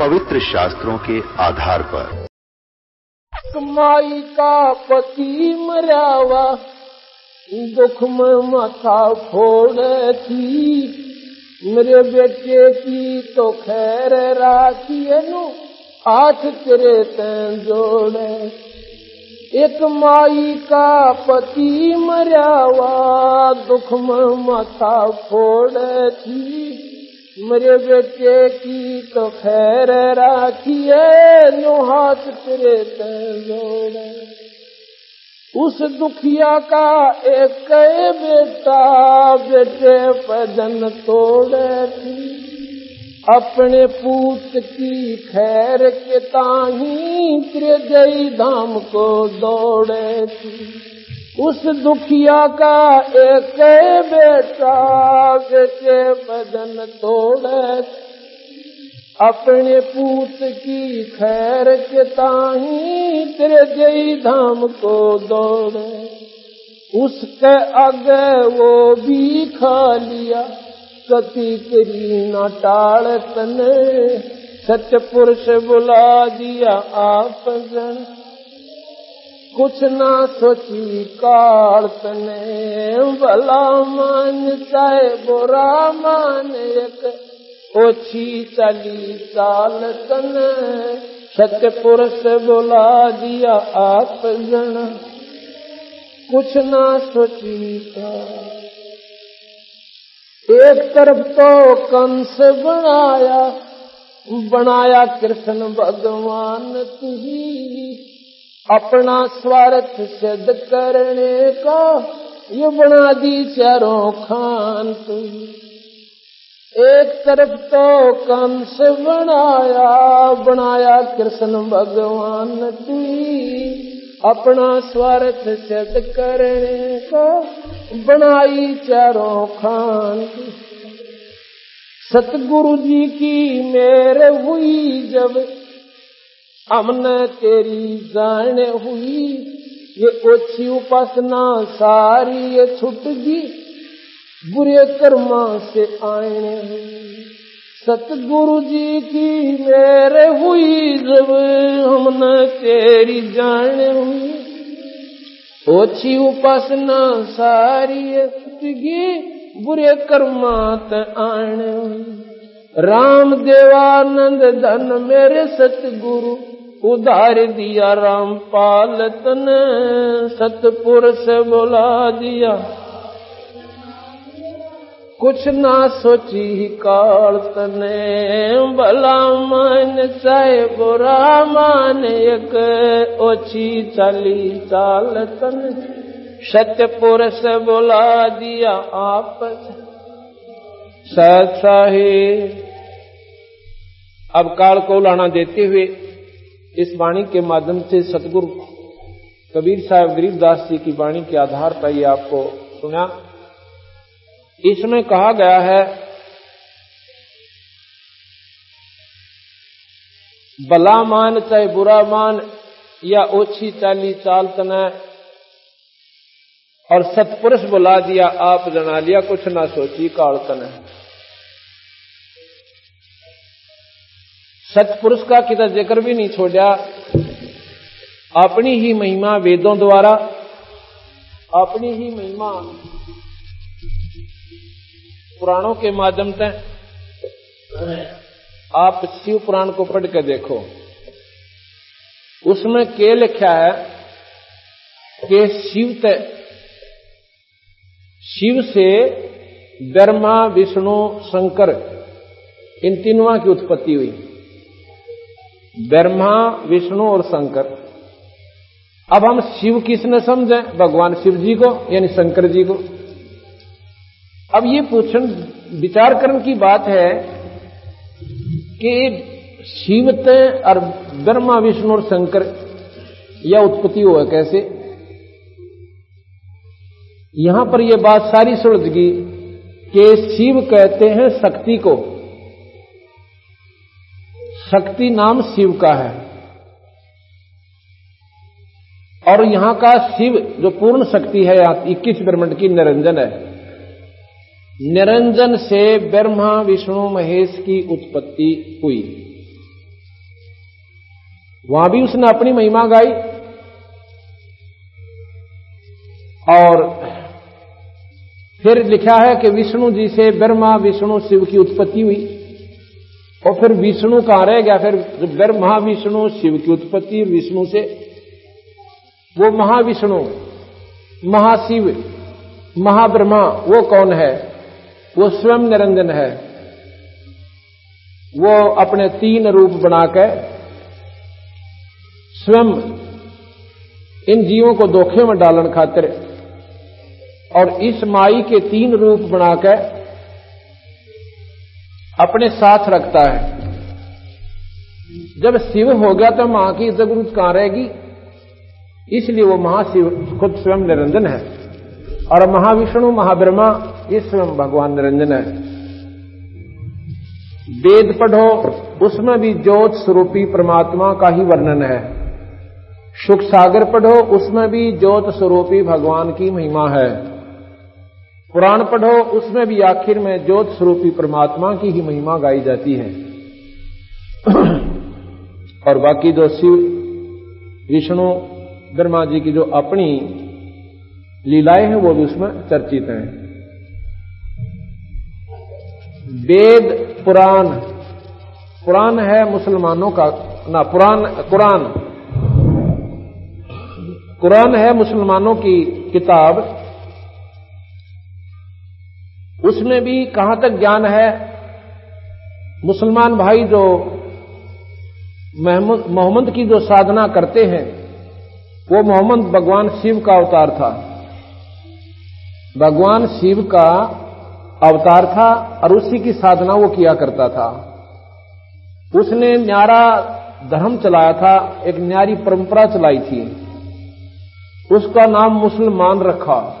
पवित्र शास्त्रों के आधार पर। कमाई का पति मरावा, दुख में माथा फोड़े थी मेरे बेटे की तो खैर राखिए नु हाथ तेरे तैं जोड़े। एक माई का पति मरावा, दुख में माथा फोड़े थी मेरे बेटे की तो खैर राखिए नो हाथ तेरे जोड़े। उस दुखिया का एक बेटा बेटे पदन तोड़े थी। अपने पूत की खैर के ताही त्रिजयी धाम को दौड़े थी। उस दुखिया का एक बेटा के बदन तोड़े। अपने पूत की खैर के ताही त्रिजयी धाम को दौड़े। उसके आगे वो भी खा लिया। सती तेरी न टाड़ तने। सत्य पुरुष बुला दिया आप जन। कुछ ना सोची काल तने भला मान चाहे बुरा मान एक ओछी चली चाल तने। सत्य पुरुष बुला दिया आप जन। कुछ ना सोची काल। एक तरफ तो कंस बनाया बनाया कृष्ण भगवान तुझी अपना स्वार्थ सिद्ध करने का ये बना दी चारों खान एक तरफ़ तो कंस बनाया बनाया कृष्ण भगवान तुझी अपना स्वार्थ सिद्ध करने को बनाई चारों खान सतगुरु जी की मेर हुई जब हमने तेरी जाने हुई, ये ओछी उपासना सारी ये छुट गई। बुरे कर्मा से आने हुई, सतगुरु जी की मेरे हुई, जब हमने तेरी जान हुई। ओछी उपासना सारी सतगी बुरे कर्मा ते आने हुई। राम देवानंद धन मेरे सतगुरु उधार दिया राम पाल तन सतपुरुष बुला दिया। कुछ ना सोची काल तने, भला मान चाहे बुरा मान, एक ओछी चली चाल तन सत्य पुरुष बुला दिया आप। सत्साही अब काल को लाना देते हुए इस वाणी के माध्यम से सतगुरु कबीर साहब गरीबदास जी की वाणी के आधार पर ये आपको सुना। इसमें कहा गया है भला मान चाहे बुरा मान या ओछी चाली चाल तना, और सतपुरुष बुला दिया आप जना लिया कुछ ना सोची काल तना। सतपुरुष का किता ज़िक्र भी नहीं छोड़ा अपनी ही महिमा वेदों द्वारा, अपनी ही महिमा पुराणों के माध्यम से। आप शिव पुराण को पढ़ के देखो। उसमें के लिखा है कि शिव ते, शिव से ब्रह्मा विष्णु, शंकर, इन तीनों की उत्पत्ति हुई। ब्रह्मा, विष्णु और शंकर। अब हम शिव किसने समझे? भगवान शिव जी को, यानी शंकर जी को। अब ये पूछन, विचार करने की बात है कि शिवते और ब्रह्मा, विष्णु और शंकर यह उत्पत्ति हुआ कैसे? यहाँ पर यह बात सारी सुलझ गई कि शिव कहते हैं शक्ति को। शक्ति नाम शिव का है। और यहाँ का शिव जो पूर्ण शक्ति है इक्कीस ब्रह्मंड की निरंजन है। निरंजन से ब्रह्मा, विष्णु, महेश की उत्पत्ति हुई। वहाँ भी उसने अपनी महिमा गाई। और फिर लिखा है कि विष्णु जी से ब्रह्मा, विष्णु, शिव की उत्पत्ति हुई। और फिर विष्णु कहाँ रह गया? फिर ब्रह्मा विष्णु शिव की उत्पत्ति विष्णु से। वो महाविष्णु, महाशिव, महाब्रह्मा, वो कौन है? वो स्वयं निरंजन है। वो अपने तीन रूप बनाकर स्वयं इन जीवों को धोखे में डालन खातिर और इस माई के तीन रूप बनाकर अपने साथ रखता है। जब शिव हो गया तो माँ की ज़रूरत कहाँ रहेगी? इसलिए वो महाशिव खुद स्वयं निरंजन है। और महाविष्णु, महाब्रह्मा, ये स्वयं भगवान निरंजन है। वेद पढ़ो, उसमें भी ज्योत स्वरूपी परमात्मा का ही वर्णन है। सुख सागर पढ़ो, उसमें भी ज्योत स्वरूपी भगवान की महिमा है। पुराण पढ़ो, उसमें भी आखिर में ज्योत स्वरूपी परमात्मा की ही महिमा गाई जाती है। और बाकी जो शिव, विष्णु, ब्रह्मा जी की जो अपनी लीलाएँ हैं, वो भी उसमें चर्चित हैं। वेद, पुराण पुराण है मुसलमानों का, ना, पुराण, कुरान। कुरान है मुसलमानों की किताब उसमें भी कहाँ तक ज्ञान है? मुसलमान भाई जो मोहम्मद की जो साधना करते हैं, वो मोहम्मद भगवान शिव का अवतार था। भगवान शिव का अवतार था और उसी की साधना वो किया करता था। उसने न्यारा धर्म चलाया था, एक न्यारी परंपरा चलाई थी। उसका नाम मुसलमान रखा।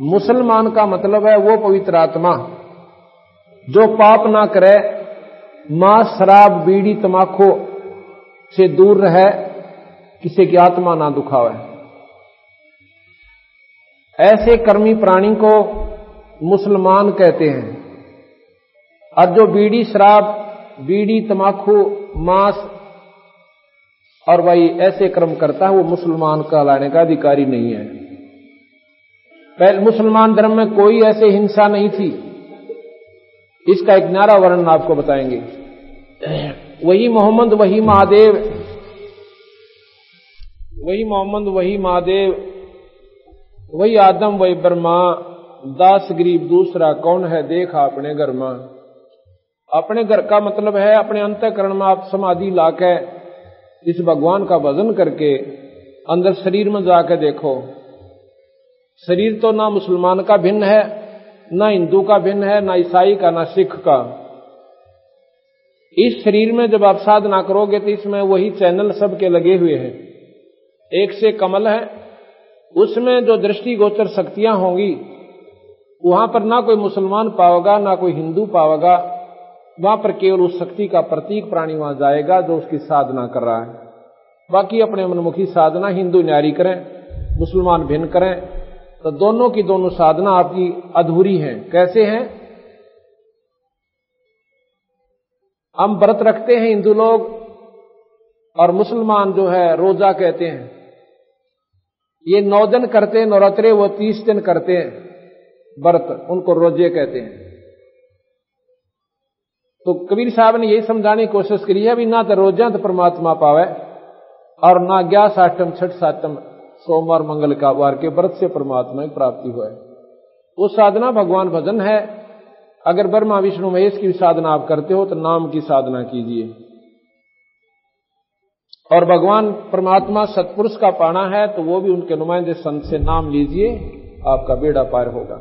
मुसलमान का मतलब है वो पवित्र आत्मा, जो पाप ना करे, माँ शराब, बीड़ी तमाखो से दूर रहे, किसी की आत्मा ना दुखावे। ऐसे कर्मी प्राणी को मुसलमान कहते हैं। और जो बीड़ी, शराब, बीड़ी तमाकू मांस और भाई ऐसे कर्म करता है, वो मुसलमान कहलाने का अधिकारी नहीं है। पहले मुसलमान धर्म में कोई ऐसे हिंसा नहीं थी। इसका एक नारा वर्णन आपको बताएँगे। वही मोहम्मद, वही महादेव, वही मोहम्मद, वही महादेव, वही आदम, वही ब्रह्मा, दास, गरीब, दूसरा कौन है? देखा अपने घर में। अपने घर का मतलब है अपने अंतकरण में आप समाधि लाके इस भगवान का भजन करके अंदर शरीर में जाकर देखो। शरीर तो ना मुसलमान का भिन्न है, ना हिंदू का भिन्न है, ना ईसाई का, ना सिख का। इस शरीर में जब आप साधना करोगे तो इसमें वही चैनल सबके लगे हुए हैं। एक से कमल है, उसमें जो दृष्टिगोचर शक्तियाँ होंगी, वहाँ पर ना कोई मुसलमान पाओगा ना कोई हिंदू पाओगा वहाँ पर केवल उस शक्ति का प्रतीक प्राणी वहाँ जाएगा जो उसकी साधना कर रहा है। बाकी अपने मनमुखी साधना हिंदू न्यारी करें, मुसलमान भिन्न करें तो दोनों की दोनों साधना आपकी अधूरी है। कैसे हैं? हम व्रत रखते हैं हिंदू लोग और मुसलमान जो है रोजा कहते हैं। ये नौ दिन करते हैं, नवरात्रे वो तीस दिन करते हैं व्रत, उनको रोज़े कहते हैं। तो कबीर साहब ने यही समझाने की कोशिश करी है, अभी ना तो रोजा तो परमात्मा पावे और ना ग्यास साठम छठ सातम सोमवार मंगल का वार के व्रत से परमात्मा की प्राप्ति हुआ है वो साधना भगवान भजन है। अगर ब्रह्मा, विष्णु, महेश की साधना आप करते हो तो नाम की साधना कीजिए। और भगवान परमात्मा सत्पुरुष का पाना है तो वो भी उनके नुमाइंदे संत से नाम लीजिए, आपका बेड़ा पार होगा।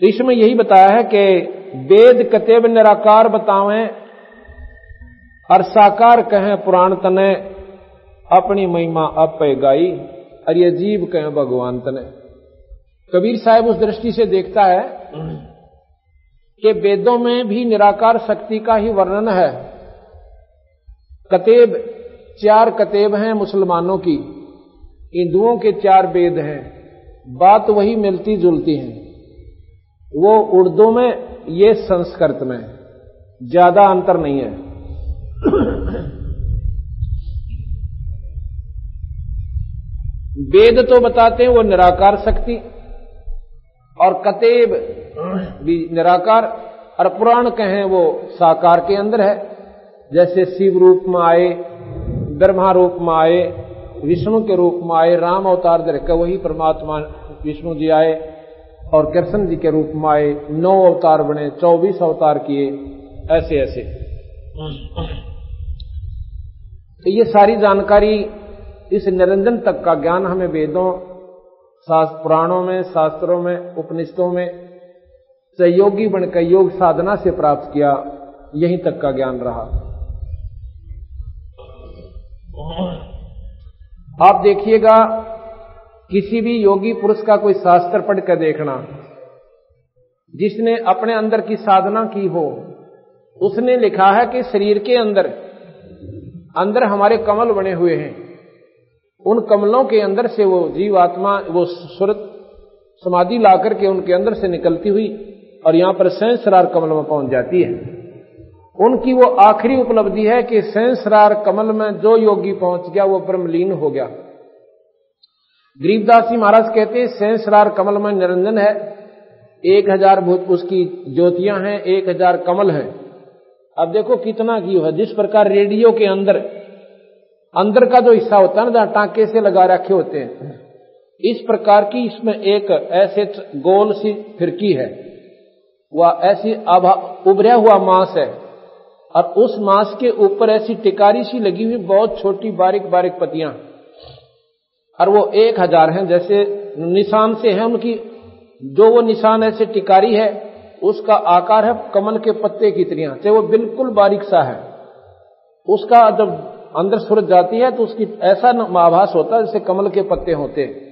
तो इसमें यही बताया है कि वेद कतेब निराकार बतावें और साकार कहें पुराण तने, अपनी महिमा अब पे गाई। ये जीव कहें भगवान तने। कबीर साहब उस दृष्टि से देखता है कि वेदों में भी निराकार शक्ति का ही वर्णन है। कतेब, चार कतेब हैं मुसलमानों की। हिंदुओं के चार वेद हैं। बात वही मिलती जुलती है। वो उर्दू में, ये संस्कृत में। ज़्यादा अंतर नहीं है। वेद तो बताते हैं वो निराकार शक्ति और कतेब भी निराकार और पुराण कहें वो साकार के अंदर है। जैसे शिव रूप में आए, ब्रह्मा रूप में आए, विष्णु के रूप में आए, राम अवतार धरकर वही परमात्मा विष्णु जी आए और कृष्ण जी के रूप में आए, नौ अवतार बने, चौबीस अवतार किए ऐसे ऐसे तो ये सारी जानकारी इस निरंजन तक का ज्ञान हमें वेदों शास्त्र पुराणों में, शास्त्रों में, उपनिषदों में, सहयोगी बनकर योग साधना से प्राप्त किया, यहीं तक का ज्ञान रहा। आप देखिएगा, किसी भी योगी पुरुष का कोई शास्त्र पढ़ कर देखना, जिसने अपने अंदर की साधना की हो, उसने लिखा है कि शरीर के अंदर अंदर हमारे कमल बने हुए हैं। उन कमलों के अंदर से वो जीवात्मा, वो सुरत समाधि लाकर के उनके अंदर से निकलती हुई और यहाँ पर सहस्रार कमल में पहुँच जाती है। उनकी वो आखिरी उपलब्धि है कि सहस्रार कमल में जो योगी पहुँच गया, वो ब्रह्मलीन हो गया। गरीबदास जी महाराज कहते हैं, सहस्रार कमल में निरंजन है। एक हज़ार भूत उसकी ज्योतियाँ हैं, एक हज़ार कमल हैं। अब देखो कितना की है जिस प्रकार रेडियो के अंदर अंदर का जो हिस्सा होता है ना, जहाँ टांके से लगा रखे होते हैं। इस प्रकार की इसमें एक ऐसे गोल सी फिरकी है। वह ऐसी उभरा हुआ मांस है। और उस मांस के ऊपर ऐसी टिकारी सी लगी हुई, बहुत छोटी बारीक बारीक पतियाँ और वो एक हज़ार हैं, जैसे निशान से है उनकी। जो वो निशान ऐसे टिकारी है, उसका आकार है कमल के पत्ते की तरह चाहे वो बिल्कुल बारीक सा है। उसका जब अंदर सूरज जाती है तो उसकी ऐसा आभास होता है जैसे कमल के पत्ते होते हैं।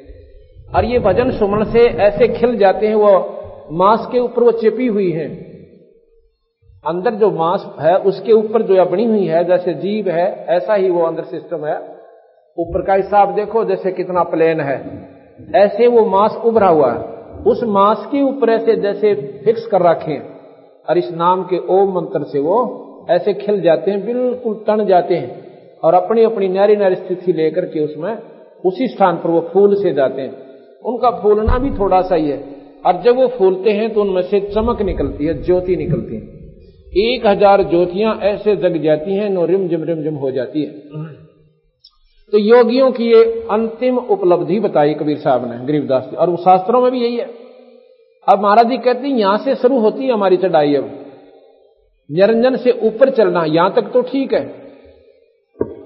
और ये भजन सुमन से ऐसे खिल जाते हैं वो मांस के ऊपर वो चिपी हुई है। अंदर जो मांस है, उसके ऊपर जो बनी हुई है, जैसे जीव है, ऐसा ही वो अंदर सिस्टम है। ऊपर का हिसाब देखो, जैसे कितना प्लेन है। ऐसे वो मांस उभरा हुआ है। उस मांस के ऊपर ऐसे जैसे फिक्स कर रखे। और इस नाम के ओम मंत्र से वो ऐसे खिल जाते हैं, बिल्कुल तन जाते हैं। और अपनी अपनी नारी नारी स्थिति लेकर के उसमें उसी स्थान पर वो फूल से जाते हैं। उनका फूलना भी थोड़ा सा ही है। और जब वो फूलते हैं तो उनमें से चमक निकलती है, ज्योति निकलती है। एक हज़ार ज्योतियाँ ऐसे जग जाती हैं, नो रिम जिम रिम जिम हो जाती है। तो योगियों की ये अंतिम उपलब्धि बताई कबीर साहब ने, गरीबदास और वो शास्त्रों में भी यही है। अब महाराज जी कहते हैं, यहाँ से शुरू होती है हमारी चढ़ाई अब। निरंजन से ऊपर चलना, यहाँ तक तो ठीक है।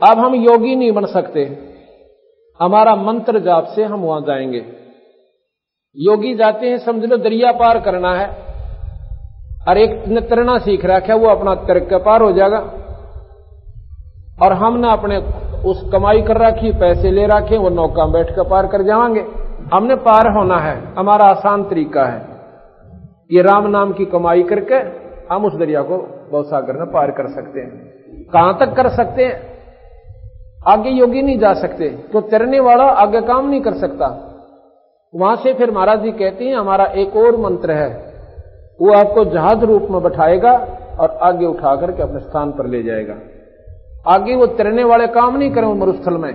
अब हम योगी नहीं बन सकते। हमारा मंत्र जाप से हम वहाँ जाएँगे। योगी जाते हैं, समझ लो, दरिया पार करना है। और एक तरना सीख रखा है, वो अपना तर्क पार हो जाएगा। और हमने अपने उस कमाई कर रखी, पैसे ले रखे, वो नौका में बैठ कर पार कर जाएँगे। हमने पार होना है, हमारा आसान तरीका है। ये राम नाम की कमाई करके हम उस दरिया को बहुसागर में पार कर सकते हैं। कहाँ तक कर सकते हैं? आगे योगी नहीं जा सकते तो तैरने वाला आगे काम नहीं कर सकता। वहाँ से फिर महाराज जी कहते हैं, हमारा एक और मंत्र है। वो आपको जहाज़ रूप में बैठाएगा और आगे उठा करके अपने स्थान पर ले जाएगा। आगे वो तैरने वाले काम नहीं करें मरुस्थल में।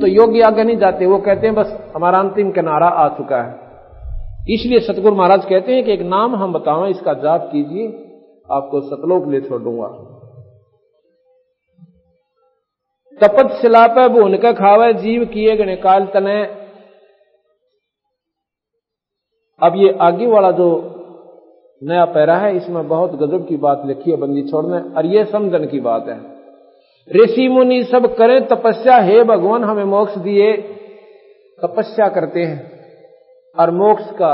तो योगी आगे नहीं जाते, वो कहते हैं, बस हमारा अंतिम किनारा आ चुका है। इसलिए सतगुरु महाराज कहते हैं कि एक नाम हम बताओ इसका जाप कीजिए, आपको सतलोक ले छोड़ तपत शिला पे भून के खावे, जीव किए गणे काल तने। अब ये आगे वाला जो नया पैरा है, इसमें बहुत गजब की बात लिखी है बंदी छोड़ने और ये समझन की बात है। ऋषि मुनि सब करें तपस्या, हे भगवान, हमें मोक्ष दिए। तपस्या करते हैं, और मोक्ष का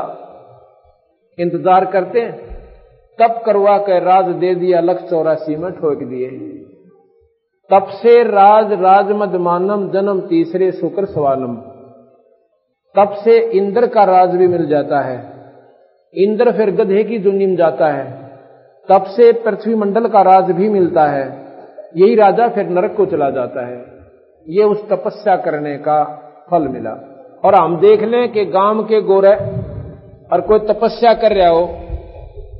इंतज़ार करते हैं। तप करवा कर राज दे दिया लख चौरासी में ठोक दिए तब से राज राजमद मानम जन्म तीसरे शुक्र सवानम। तब से इंद्र का राज भी मिल जाता है। इंद्र फिर गधे की दुनिया में जाता है। तब से पृथ्वी मंडल का राज भी मिलता है। यही राजा फिर नरक को चला जाता है। ये उस तपस्या करने का फल मिला। और हम देख लें कि गाँव के गोरे, और कोई तपस्या कर रहा हो,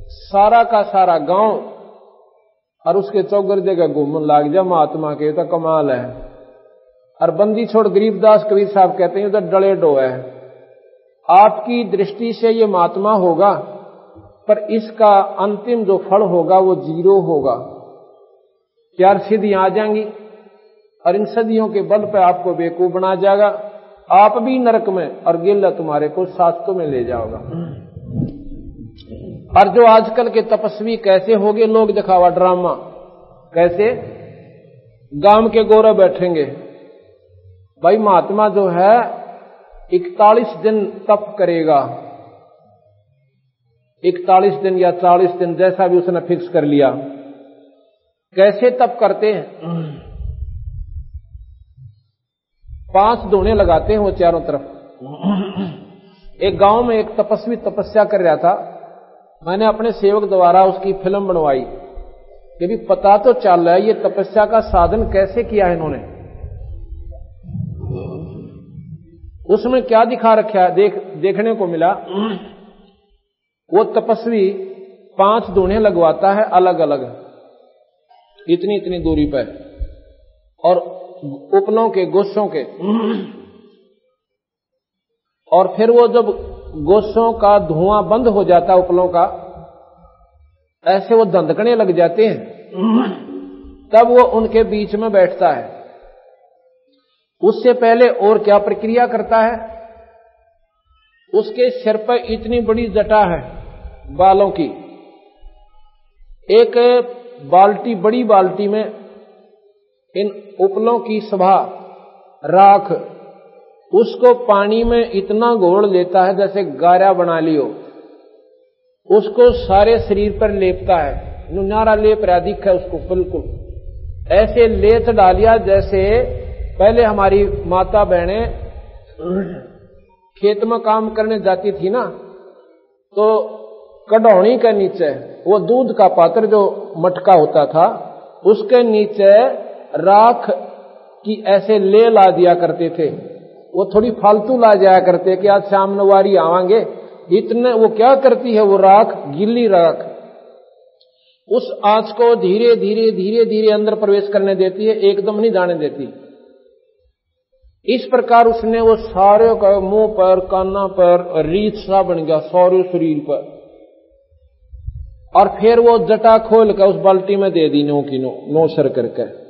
सारा का सारा गाँव और उसके चौगर जगह घूमन लाग जा, महात्मा के तो कमाल है। और बंदी छोड़ गरीबदास कबीर साहब कहते हैं तो डले डो है। आपकी दृष्टि से ये महात्मा होगा, पर इसका अंतिम जो फल होगा, वो ज़ीरो होगा। चार सिद्धियाँ आ जाएँगी, और इन सदियों के बल पर आपको बेकूफ बना जाएगा। आप भी नरक में, और गिल्ला तुम्हारे को शास्त्रों में ले जाओगा। और जो आजकल के तपस्वी कैसे हो गए लोग दिखावा ड्रामा। कैसे? गाँव के गोरा बैठेंगे। भाई महात्मा जो है, इकतालीस दिन तप करेगा। इकतालीस दिन या चालीस दिन जैसा भी उसने फिक्स कर लिया। कैसे तप करते हैं? पाँच दोने लगाते हैं वो चारों तरफ़। एक गाँव में एक तपस्वी तपस्या कर रहा था। मैंने अपने सेवक द्वारा उसकी फ़िल्म बनवाई। कि भी पता तो चल रहा है, ये तपस्या का साधन कैसे किया है इन्होंने? उसमें क्या दिखा रखा है? देख, देखने को मिला। वो तपस्वी पाँच दोने लगवाता है अलग अलग इतनी इतनी दूरी पर। और उपलों के गुस्सों के। और फिर वो जब गोशों का धुआँ बंद हो जाता है उपलों का, ऐसे वो धंधकने लग जाते हैं। तब वो उनके बीच में बैठता है। उससे पहले और क्या प्रक्रिया करता है? उसके सिर पर इतनी बड़ी जटा है बालों की। एक बाल्टी, बड़ी बाल्टी में इन उपलों की सभा राख उसको पानी में इतना घोड़ लेता है, जैसे गारा बना लियो। उसको सारे शरीर पर लेपता है। नुनारा लेप रहा दिख है उसको, बिल्कुल। ऐसे लेत डालिया, जैसे पहले हमारी माता बहने खेत में काम करने जाती थी ना तो कढ़ौनी के नीचे, वो दूध का पात्र जो मटका होता था, उसके नीचे राख की ऐसे ले ला दिया करते थे। वो थोड़ी फालतू ला जाया करते कि आज शाम नवारी आवांगे। इतने, वो क्या करती है वो राख? गिल्ली राख। उस आँच को धीरे धीरे धीरे धीरे अंदर प्रवेश करने देती है, एकदम नहीं जाने देती। इस प्रकार उसने वो सारे का मुँह पर, काना पर रीत सा बन गया, सारे शरीर पर। और फिर वो जटा खोल कर उस बाल्टी में दे दी नो की नो नो सर करके।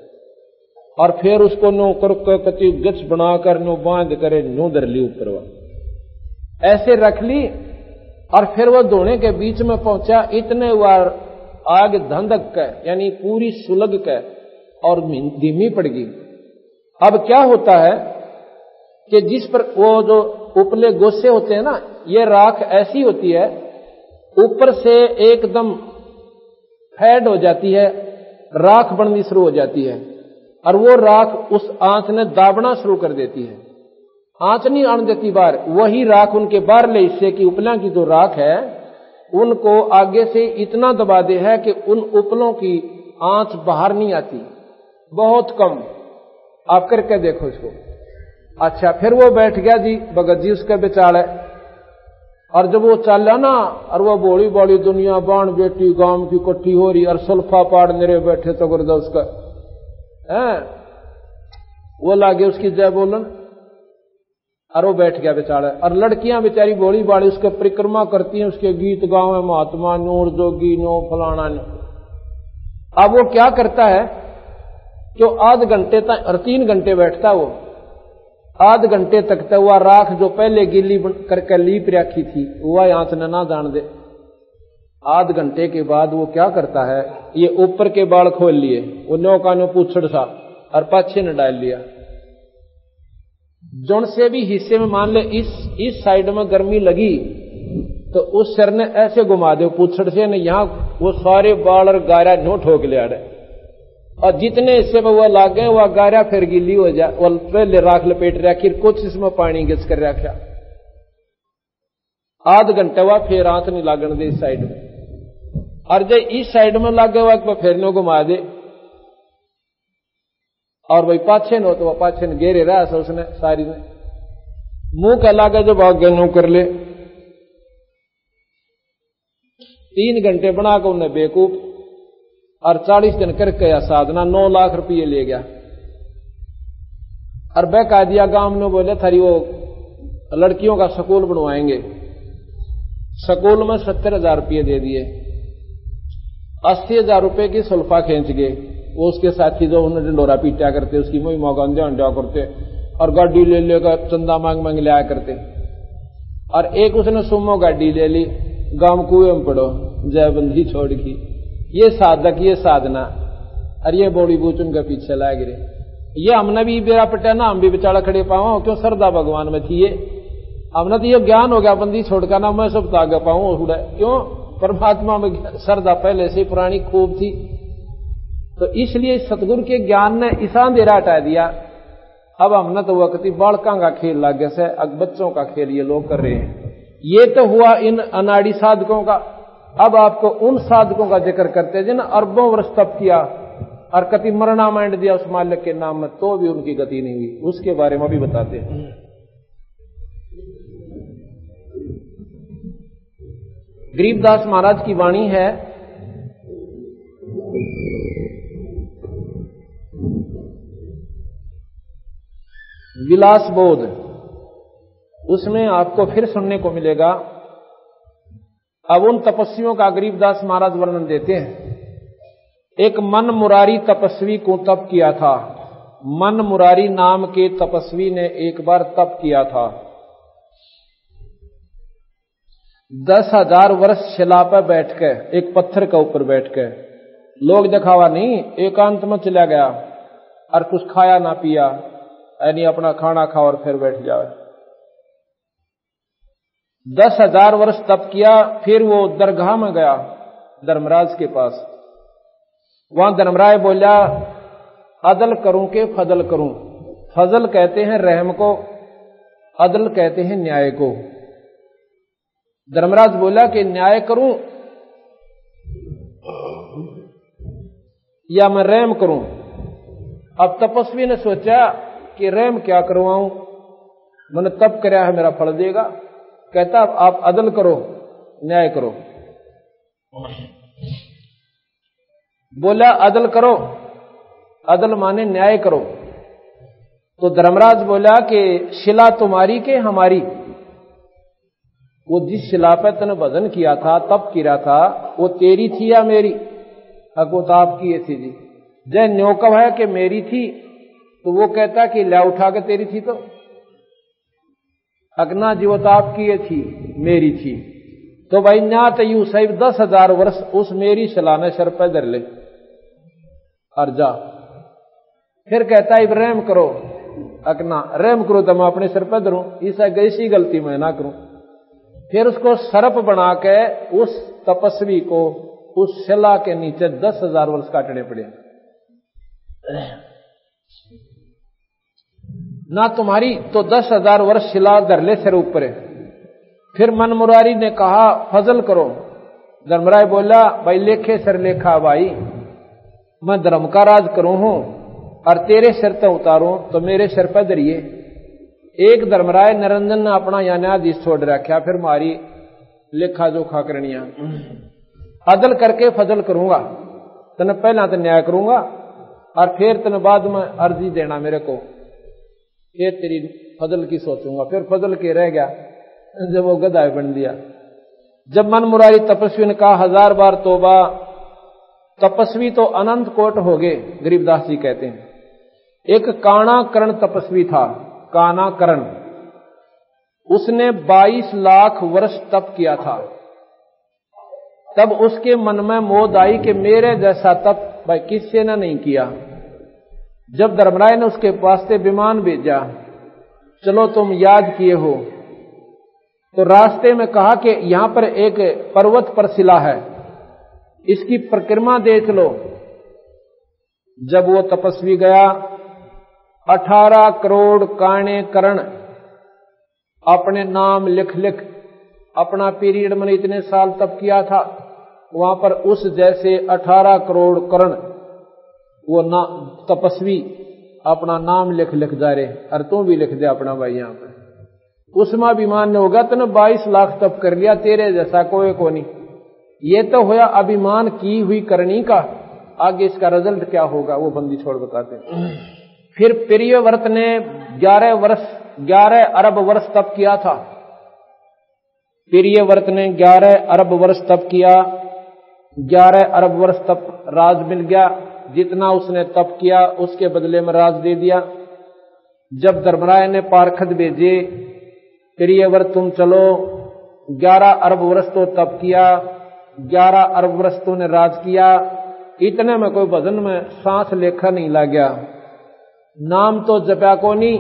और फिर उसको नो कर कति बनाकर नो बाँध करे नो धर ली ऊपर ऐसे रख ली और फिर वो दोने के बीच में पहुँचा। इतने बार आग धंधक के यानी पूरी सुलग के और धीमी पड़ गई। अब क्या होता है कि जिस पर वो जो उपले गोसे होते हैं ना, ये राख ऐसी होती है, ऊपर से एकदम फैड हो जाती है, राख बननी शुरू हो जाती है। और वो राख उस आँच ने दाबना शुरू कर देती है। आँच नहीं आन देती बाहर वही राख उनके बाहर ले, इससे कि उपला की जो राख है, उनको आगे से इतना दबा दे है कि उन उपलों की आँच बाहर नहीं आती। बहुत कम। आप करके देखो इसको। अच्छा फिर वो बैठ गया जी, भगत जी उसके बेचारे। और जब वो चला ना, और वो बोली बड़ी दुनिया बाण बेटी, गाँव की इकट्ठी हो रही, और सुल्फा पाड़ मेरे बैठे तो गुरदा उसका है। वो लागे उसकी जय बोलन। और वो बैठ गया बेचारा। और लड़कियाँ बेचारी बोली बाड़ी, उसके परिक्रमा करती हैं, उसके गीत गाँव है, महात्मा नूर, जोगी नो फलाना नो अब वो क्या करता है जो आध घंटे तक, और तीन घंटे बैठता वो। आध घंटे तक तो वह राख जो पहले गीली करके लीप रखी थी, वह आँच न ना जान दे। आध घंटे के बाद वो क्या करता है? ये ऊपर के बाल खोल लिए। वो नो का पूछड़ सा और पाछे न डाल लिया। जौन से भी हिस्से में मान ले इस इस साइड में गर्मी लगी तो उस सर ने ऐसे घुमा दे पूछड़ से न यहाँ वो सारे बाल और गारा नो ठोक लिया और जितने हिस्से में वो लाग गए वह गारा फिर गिली हो जाए वो पहले राख लपेट रखी कुछ इसमें पानी घिस कर रखा आध घंटे हुआ फिर आंत नहीं लागण दे इस साइड में। और जब इस साइड में लागे हुआ फिर नो घुमा दे। और वही पाछे नो तो वह पाछे घेरे रहा उसने सारी ने मुँह का लागे जो भाग गए कर ले। तीन घंटे बना कर उन्हें बेकूफ और चालीस दिन करके या साधना, नौ लाख रुपये ले गया। और वह कह दिया गाँव ने बोले, थारी वो लड़कियों का स्कूल बनवाएँगे। स्कूल में सत्तर हज़ार रुपये दे दिए। अस्सी हज़ार रुपए की सुल्फा खींच गए वो उसके साथी जो उन्होंने डंडोरा पीटा करते, उसकी मुई मौका अंजा करते, और गाड़ी ले लेकर चंदा मांग मांग लिया करते। और एक उसने सुमो गाड़ी ले ली, गाँव कुएँ में पड़ो जयबंदी छोड़ की। ये साधक, ये साधना, और ये बोड़ी बूच उनके पीछे लाग गिरे ये हमने भी बेरा पटा ना, हम भी बेचारा खड़े पाओ क्यों श्रद्धा भगवान में थी ये? हमने तो ये ज्ञान हो गया, बंदी छोड़कर ना, मैं सब तागे पाऊँ क्यों? परमात्मा में सरदा पहले से पुरानी खूब थी। तो इसलिए सतगुरु के ज्ञान ने ईसा अंधेरा हटा दिया। अब हमने तो वक्ति बालका का खेल लागे से, अब बच्चों का खेल ये लोग कर रहे हैं। ये तो हुआ इन अनाड़ी साधकों का। अब आपको उन साधकों का ज़िक्र करते जिन अरबों वर्ष तप किया और कति मरणा माइंड दिया उस मालिक के नाम में तो भी उनकी गति नहीं हुई। उसके बारे में भी बताते हैं। गरीबदास महाराज की वाणी है, विलास बोध। उसमें आपको फिर सुनने को मिलेगा। अब उन तपस्वियों का गरीबदास महाराज वर्णन देते हैं। एक मन मुरारी तपस्वी को तप किया था। मन मुरारी नाम के तपस्वी ने एक बार तप किया था। दस हज़ार वर्ष शिला पर बैठ के, एक पत्थर के ऊपर बैठ के। लोग दिखावा नहीं, एकांत में चला गया और कुछ खाया ना पिया, यानी अपना खाना खा और फिर बैठ जाए दस हज़ार वर्ष तप किया, फिर वो दरगाह में गया, धर्मराज के पास। वहाँ धर्मराय बोला, अदल करूँ के फजल करूँ? फजल कहते हैं रहम को, अदल कहते हैं न्याय को। धर्मराज बोला कि न्याय करूँ या मैं रैम करूँ? अब तपस्वी ने सोचा कि रैम क्या करवाऊं? मैंने तप कराया है, मेरा फल देगा। कहता आप अदल करो, न्याय करो। बोला अदल करो। अदल माने न्याय करो। तो धर्मराज बोला कि, शिला तुम्हारी के हमारी? वो जिस शिला पर भजन किया था, तप किया था, वो तेरी थी या मेरी? वो तो आपकी थी जी। जय न्योकव है कि मेरी थी तो वो कहता कि ल्या उठा के तेरी थी तो? अगना जी, वो तो आपकी ये थी, मेरी थी। तो भाई न्या तो यू सही दस हज़ार वर्ष उस मेरी सलाने सर पर धर ले। और जा। फिर कहता है रहम करो अकना रहम करो तो मैं अपने सिर पर धरू। इस गलती मैं ना करूँ। फिर उसको सरप बना के उस तपस्वी को उस शिला के नीचे दस हज़ार वर्ष काटने पड़े। ना तुम्हारी तो दस हज़ार वर्ष शिला धरले सिर ऊपर फिर मन मुरारी ने कहा, फजल करो। धर्मराय बोला, भाई लेखे सर लेखा भाई, मैं धर्म का राज करूँ हूँ और तेरे सिर तो उतारूं तो मेरे सिर पर धरिए। एक धर्मराय निरंजन ने अपना या न्यायाधीश छोड़ रखा, फिर मारी लेखा जोखा करनिया। अदल करके फजल करूँगा, तने पहला तो न्याय करूँगा, और फिर तने बाद में अर्जी देना मेरे को। फिर तेरी फजल की सोचूँगा। फिर फजल के रह गया, जब वो गदाय बन दिया। जब मन मुरारी तपस्वी ने कहा, हज़ार बार तोबा, तपस्वी तो अनंत कोट हो गए गरीबदास जी कहते हैं। एक काना करण तपस्वी था। काना करण उसने 22 लाख वर्ष तप किया था। तब उसके मन में मोद आई कि मेरे जैसा तप भाई किससे ने नहीं किया। जब धर्मराय ने उसके पास से विमान भेजा, चलो तुम याद किए हो। तो रास्ते में कहा कि यहाँ पर एक पर्वत पर शिला है। इसकी प्रक्रिमा देख लो। जब वो तपस्वी गया अठारह करोड़ काणे करण अपने नाम लिख लिख अपना पीरियड मैंने इतने साल तब किया था, वहाँ पर उस जैसे अठारह करोड़ करण, वो ना, तपस्वी, अपना नाम लिख लिख जा रहे और तू भी लिख दे अपना भाई यहाँ पर उसमें अभिमान ने होगा, तूने बाईस लाख तप कर लिया, तेरे जैसा कोई को नहीं। ये तो होया अभिमान की हुई करनी का, आगे इसका रिज़ल्ट क्या होगा, वो बंदी छोड़ बताते फिर प्रियव्रत ने ग्यारह वर्ष, ग्यारह अरब वर्ष तप किया था। प्रियव्रत ने ग्यारह अरब वर्ष तप किया। ग्यारह अरब वर्ष तप राज मिल गया। जितना उसने तप किया, उसके बदले में राज दे दिया। जब धर्मराय ने पारखद भेजे, प्रियव्रत, तुम चलो। ग्यारह अरब वर्ष तो तप किया, ग्यारह अरब वर्ष तो ने राज किया। इतने में कोई भजन में सांस लेखा नहीं ला गया। नाम तो जप्या को नहीं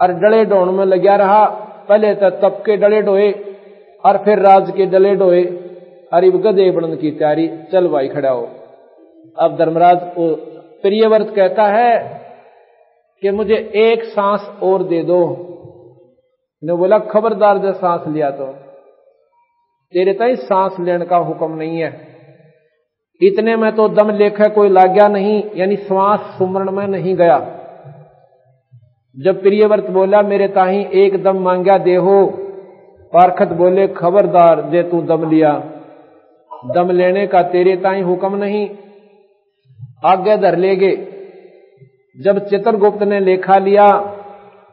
और डले डोण में लग्या रहा। पहले तो तप के डले डोए और फिर राज के डले डोए अरे गदे बनन की तैयारी, चल भाई खड़ा हो। अब धर्मराज को प्रियव्रत कहता है कि मुझे एक सांस और दे दो। ने बोला, खबरदार जब सांस लिया तो। तेरे ताई सांस लेने का हुक्म नहीं है। इतने में तो दम लेखा कोई लाग्या नहीं, यानी श्वास सुमरण में नहीं गया। जब प्रियव्रत बोला, मेरे ताही एक दम मांग्या देहो पारखत बोले, खबरदार जे तू दम लिया। दम लेने का तेरे ताई हुक्म नहीं। आज्ञा धर ले लेगे। जब चित्रगुप्त ने लेखा लिया,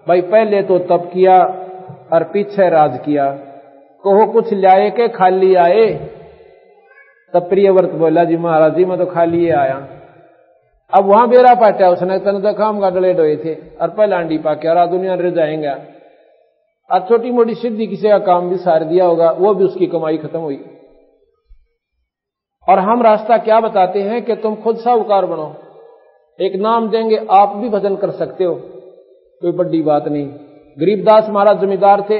भाई, पहले तो तप किया और पीछे राज किया। कहो, कुछ लाए के खाली आए? तब प्रियव्रत बोला, जी महाराज, जी, मैं तो खा खाली आया। अब वहाँ बेरा पाटा उसने तन तो काम का डले डोए थे, और पहले आंडी पाके और दुनिया रह जाएँगे। और छोटी मोटी सिद्धि किसी का काम भी सार दिया होगा, वो भी उसकी कमाई खत्म हुई। और हम रास्ता क्या बताते हैं कि तुम खुद साहूकार बनो। एक नाम देंगे, आप भी भजन कर सकते हो। कोई बड़ी बात नहीं। गरीबदास महाराज जमींदार थे,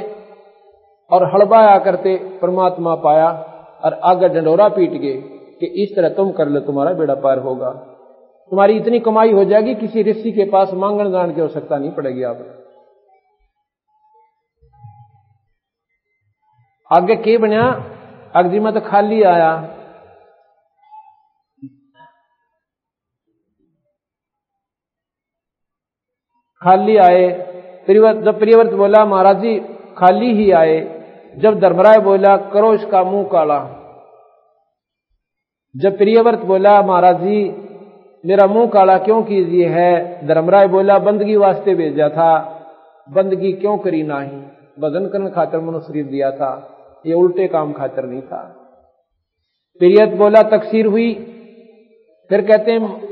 और हड़बाया करते, परमात्मा पाया। और आगे डंडोरा पीट गए कि इस तरह तुम कर लो, तुम्हारा बेड़ा पार होगा। तुम्हारी इतनी कमाई हो जाएगी, किसी ऋषि के पास मांगण जान की आवश्यकता नहीं पड़ेगी आप। आगे के बनया अगजी में तो खाली आया। खाली आए। जब प्रियव्रत बोला, महाराज जी, खाली ही आए। जब धर्मराय बोला करो इसका मुँह काला। जब प्रियव्रत बोला, महाराज जी मेरा मुँह काला क्यों कीजिए है? धर्मराय बोला, बंदगी वास्ते भेजा था। बंदगी क्यों करी नाही? वज़न करने खातर मनुष्य दिया था। ये उल्टे काम खातर नहीं था। प्रियत बोला, तकसीर हुई। फिर कहते हैं,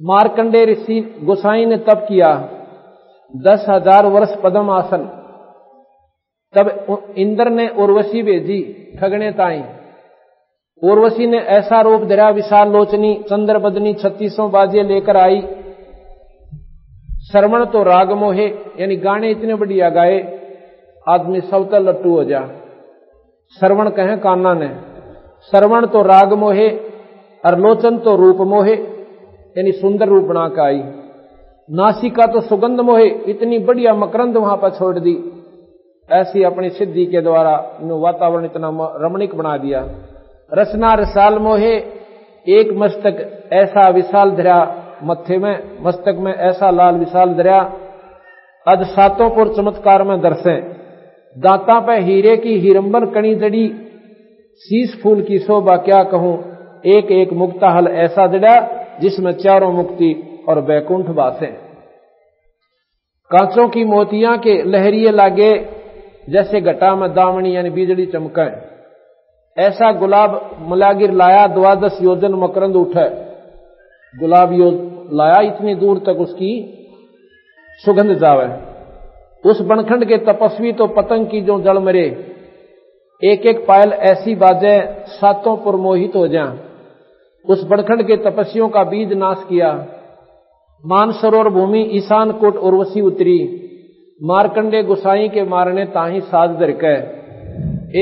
मारकंडे ऋषि गोसाई ने तब किया। दस हज़ार वर्ष पदम आसन। तब इंद्र ने उर्वशी भेजी, ठगने ताई। उर्वशी ने ऐसा रूप धरा, विशाल लोचनी चंद्र बदनी छत्तीसों बाजे लेकर आई। श्रवण तो राग मोहे, यानी गाने इतने बढ़िया गाए, आदमी सवता लट्टू हो जा। श्रवण कहे कान्ना ने श्रवण तो राग मोहे और लोचन तो रूप मोहे, यानी सुंदर रूप बना के आई। नासिका तो सुगंध मोहे, इतनी बढ़िया मकरंद वहाँ पर छोड़ दी। ऐसी अपनी सिद्धि के द्वारा वातावरण इतना रमणीक बना दिया। रसना रसाल मोहे, एक मस्तक ऐसा विशाल धरा मत्थे में, मस्तक में ऐसा लाल विशाल दरिया। अज सातों पुर चमत्कार में दर्शे दांता पे हीरे की हिरंबर कणी जड़ी। शीश फूल की शोभा क्या कहूँ? एक एक मुक्ता हल ऐसा जड़ा जिसमें चारों मुक्ति और बैकुंठ बासे कांचों की मोतियाँ के लहरिए लागे। जैसे घटा में दामनी यानी बिजली चमके ऐसा गुलाब मलागिर लाया, द्वादश योजन मकरंद उठे। गुलाब यो लाया, इतनी दूर तक उसकी सुगंध जावे। उस बनखंड के तपस्वी तो पतंग की जो जड़ मरे। एक एक पायल ऐसी बाजे सातों पर मोहित हो जाए। उस बनखंड के तपस्वियों का बीज नाश किया। मानसरोवर भूमि ईशान कोट उर्वशी उतरी। मारकंडे गुसाई के मारने ताही साज दर के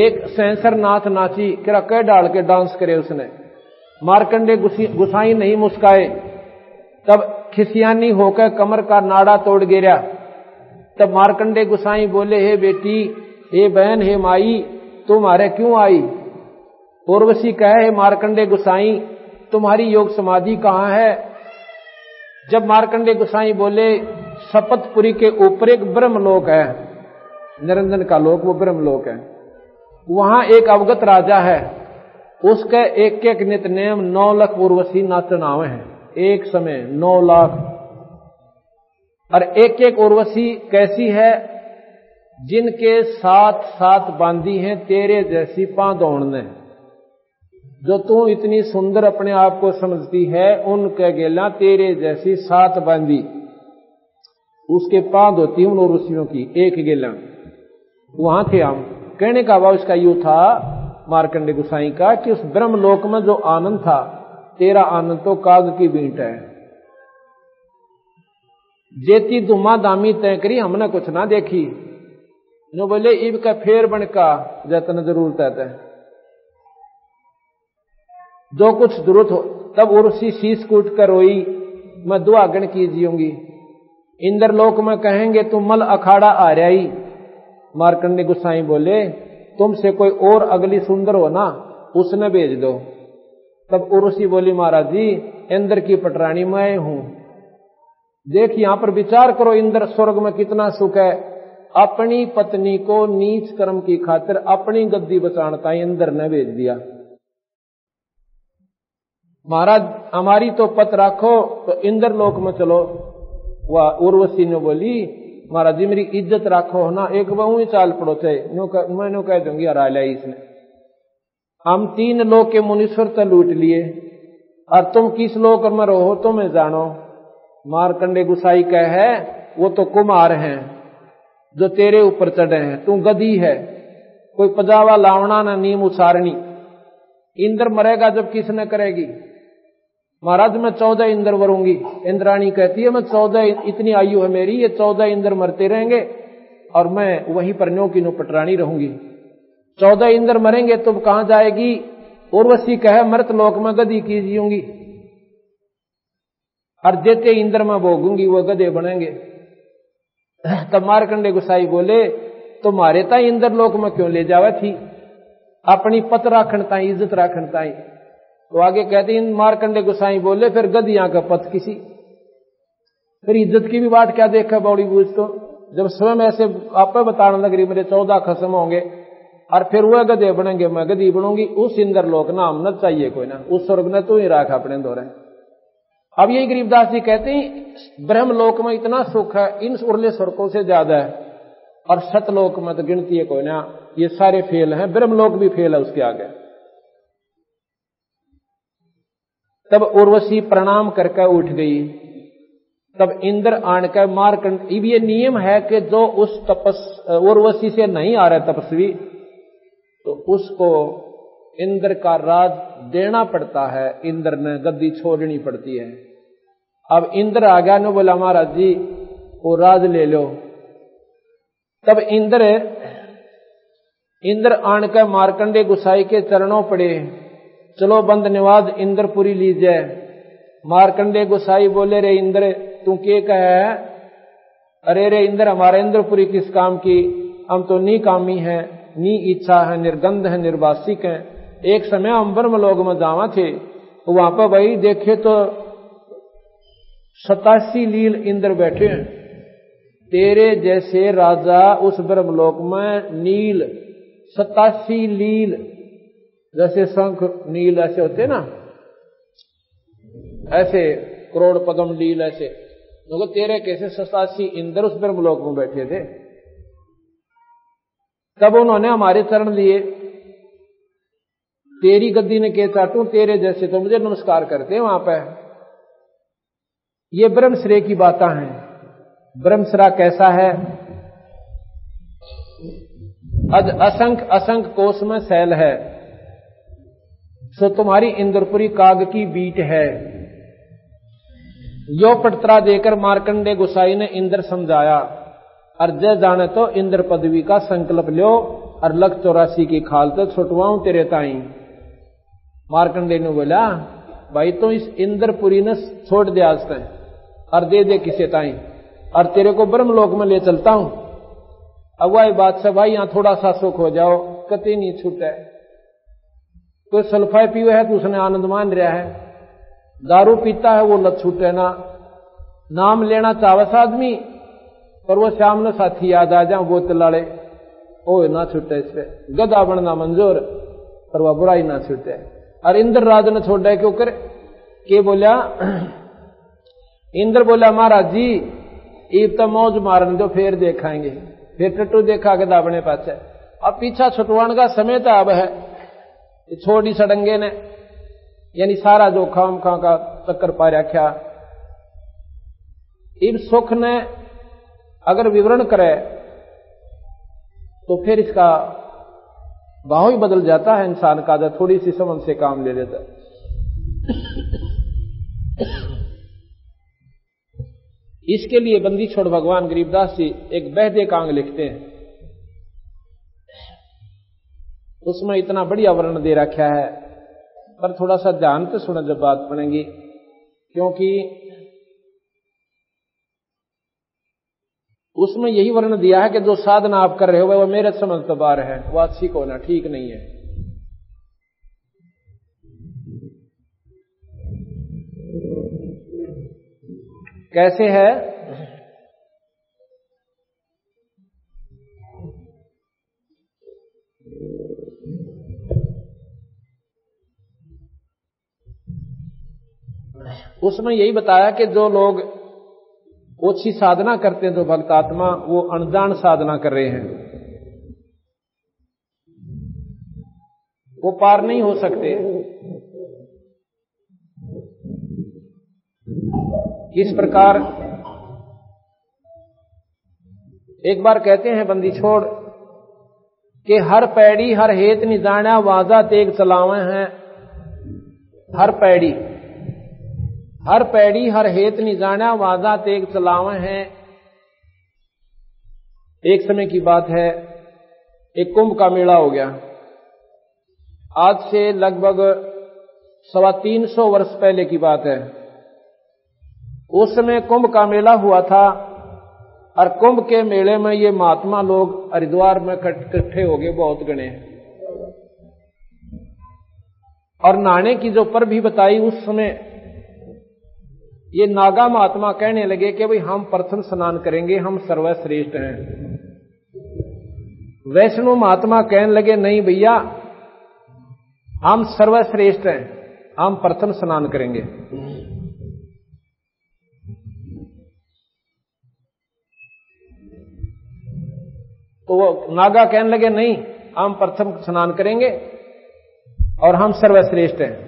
एक सेंसर नाथ नाची किरा कह डाल के डांस करे उसने। मारकंडे गुसाई नहीं मुस्काए। तब खिसियानी होकर कमर का नाड़ा तोड़ गिरा। तब मारकंडे गुसाई बोले, हे बेटी, हे बहन, हे माई, तुम्हारे क्यों आई? उर्वशी कहे, हे मारकंडे गुसाई, तुम्हारी योग समाधि कहाँ है? जब मारकंडे गुसाई बोले शपथपुरी के ऊपर एक ब्रह्मलोक है। निरंजन का लोक, वो ब्रह्मलोक है। वहाँ एक अवगत राजा है। उसके एक एक नित नेम नौ लाख उर्वशी नाचनावे हैं। एक समय नौ लाख। और एक एक उर्वशी कैसी है? जिनके साथ साथ बांधी हैं तेरे जैसी पादौड़ ने। जो तू इतनी सुंदर अपने आप को समझती है, उनके गेला तेरे जैसी सात बांधी। उसके पाद होती उन ऋषियों की एक गेला। वहाँ थे हम। कहने का भाव इसका यू था मार्कंडे गुसाई का कि उस ब्रह्म लोक में जो आनंद था, तेरा आनंद तो काग की बीट है। जेती दुमा दामी तय करी, हमने कुछ ना देखी। जो बोले, इब का फेर बनका जतन ज़रूरत है जो कुछ ज़रूरत हो, तब उर्सी शीश कूट कर रोई, मैं दुआगण कीजियूँगी। इंद्रलोक में कहेंगे तुम मल अखाड़ा आ रही मारकंडे गुस्साई बोले, तुमसे कोई और अगली सुंदर हो ना, उसने भेज दो। तब उर्सी बोली, महाराज जी, इंद्र की पटरानी मैं हूँ। देख, यहाँ पर विचार करो, इंद्र स्वर्ग में कितना सुख है। अपनी पत्नी को नीच कर्म की खातिर अपनी गद्दी बचाणता इंद्र ने भेज दिया। महाराज, हमारी तो पत राखो तो इंद्र लोक में चलो। वह उर्वशी ने बोली, महाराज जी, मेरी इज़्ज़त राखो ना, एक बहु ही चाल पड़ो थे मैं नो कह दूँगी हरा लिया इसने। हम तीन लोग के मुनीश्वर तो लूट लिए, और तुम किस लोक में रहो मैं जानो। मारकंडे गुसाई कह है, वो तो कुमार हैं, जो तेरे ऊपर चढ़े हैं, तू गदी है, कोई पजावा लावना ना नीम उसारनी। इंद्र मरेगा जब किसने करेगी? महाराज, मैं चौदह इंद्र वरूँगी। इंद्राणी कहती है, मैं चौदह इतनी आयु है मेरी, ये चौदह इंद्र मरते रहेंगे और मैं वहीं पर नो की नो पटरानी रहूँगी। चौदह इंद्र मरेंगे तो कहाँ जाएगी? उर्वशी कहे मृत लोक में गदी कीजिएगी और देते इंद्र में भोगूँगी वह गधे बनेंगे। तब मारकंडे गुसाई बोले तुम्हारे तो ताई इंद्र लोक में क्यों ले जावे थी? अपनी पत राखण ताई, इज़्ज़त राखण ताई। तो आगे कहते इन मारकंडे गुसाई बोले, फिर गदिया का पथ किसी। फिर इज़्ज़त की भी बात क्या देखा बौड़ी बूझ तो? जब स्वयं ऐसे आप बताने लग रही, मेरे चौदह खसम होंगे, और फिर वह गधे बनेंगे, मैं गदी बनूँगी। उस इंद्र लोक नाम न चाहिए कोई ना, उस स्वर्ग ने तू ही राखा अपने दौरे। अब यही गरीबदास जी कहते हैं ब्रह्म लोक में इतना सुख है, इन उर्ले स्वर्गों से ज़्यादा है, और सतलोक में तो गिनती है कोई ना, ये सारे फेल हैं ब्रह्म लोक भी फेल है उसके आगे। तब उर्वशी प्रणाम करके उठ गई। तब इंद्र कर मारकंड, ये नियम है कि जो उस तपस, उर्वशी से नहीं आ रहा तपस्वी तो उसको इंद्र का राज देना पड़ता है। इंद्र ने गद्दी छोड़नी पड़ती है। अब इंद्र आ गया, ने बोला, महाराज जी, वो राज ले लो। तब इंद्र इंद्र आन कर मारकंडे गुसाई के चरणों पड़े। चलो बंद निवाज इंद्रपुरी लीजिए। मारकंडे गुसाई बोले, रे इंद्र, तू के कहे? अरे रे इंद्र, हमारे इंद्रपुरी किस काम की? हम तो नी कामी है, नी इच्छा है, निर्गंध है, निर्वासिक है। एक समय हम ब्रह्म लोग में जावा थे वहाँ पर भाई देखे तो सतासी लील इंद्र बैठे हैं। तेरे जैसे राजा उस ब्रह्मलोक में नील, सतासी लील जैसे शंख नील ऐसे होते ना, ऐसे करोड़ पदम लील ऐसे। तो तेरे कैसे सतासी इंद्र उस ब्रह्मलोक में बैठे थे? तब उन्होंने हमारे चरण लिए। तेरी गद्दी ने कहता तू तेरे जैसे तो मुझे नमस्कार करते वहाँ पर। ये ब्रह्मश्रेय की बातें हैं। ब्रह्मश्रा कैसा है? अज असंख असंख कोष में सैल है। सो तुम्हारी इंद्रपुरी काग की बीट है। यो पटतरा देकर मारकंडे गुसाई ने इंद्र समझाया, और जय जाने तो इंद्र पदवी का संकल्प लो और लख चौरासी की खाल तो छुटवाऊ तेरे ताई। मार्कंडे ने बोला, भाई तो इस इंद्रपुरी ने छोड़ दे आज तक और दे दे किसे ताई, और तेरे को ब्रह्मलोक में ले चलता हूँ। बात से भाई यहाँ थोड़ा सा सुख हो जाओ कति नहीं छूटे। कोई सल्फाई पीवे है तो उसने आनंद मान रहा है। दारू पीता है, वो लत छूटे ना। नाम लेना चावस आदमी, पर वो श्याम ने साथी याद आ जाओ वो लाड़े ओ ना छूटे इस पे। गदा बनना मंजूर, पर वह बुराई ना छूटे। और इंद्र राज ने छोड़ा क्यों कर? के बोलिया इंद्र बोला, महाराज जी ईब तो मौज मारन दो, फिर देखाएँगे। फिर टट्टू देखा के दाबने पास अब पीछा छुटवाण का समय तो अब है। छोड़ी सडंगे ने यानी सारा जो खाम खां का चक्कर पा रख्या इन सुख ने अगर विवरण करे तो फिर इसका भाव ही बदल जाता है इंसान का जब थोड़ी सी समझ से काम ले लेता इसके लिए बंदी छोड़ भगवान गरीबदास जी एक बहदे कांग लिखते हैं। उसमें इतना बढ़िया वर्णन दे रखा है। पर थोड़ा सा ध्यान से सुना जब बात पड़ेगी, क्योंकि उसमें यही वर्ण दिया है कि जो साधना आप कर रहे हो वो मेरे समझ तो बार है। वो अच्छी को ना ठीक नहीं है। कैसे है? उसमें यही बताया कि जो लोग ओछी साधना करते हैं, जो भक्त आत्मा, वो अनजान साधना कर रहे हैं। वो पार नहीं हो सकते। इस प्रकार एक बार कहते हैं, बंदी छोड़, कि हर पैड़ी, हर हेत निजाना वाजा तेग चलावे हैं। हर पैड़ी हर पैड़ी, हर हेत निजाना वाजा तेग चलावे है। एक समय की बात है, एक कुंभ का मेला हो गया। आज से लगभग सवा तीन सौ वर्ष पहले की बात है। उस समय कुंभ का मेला हुआ था, और कुंभ के मेले में ये महात्मा लोग हरिद्वार में इकट्ठे हो गए बहुत गणे। और नहाने की जो पर भी बताई, उस समय ये नागा महात्मा कहने लगे कि भाई हम प्रथम स्नान करेंगे, हम सर्वश्रेष्ठ हैं। वैष्णव महात्मा कहने लगे, नहीं भैया, हम सर्वश्रेष्ठ हैं, हम प्रथम स्नान करेंगे। तो वो नागा कहने लगे, नहीं, हम प्रथम स्नान करेंगे और हम सर्वश्रेष्ठ हैं।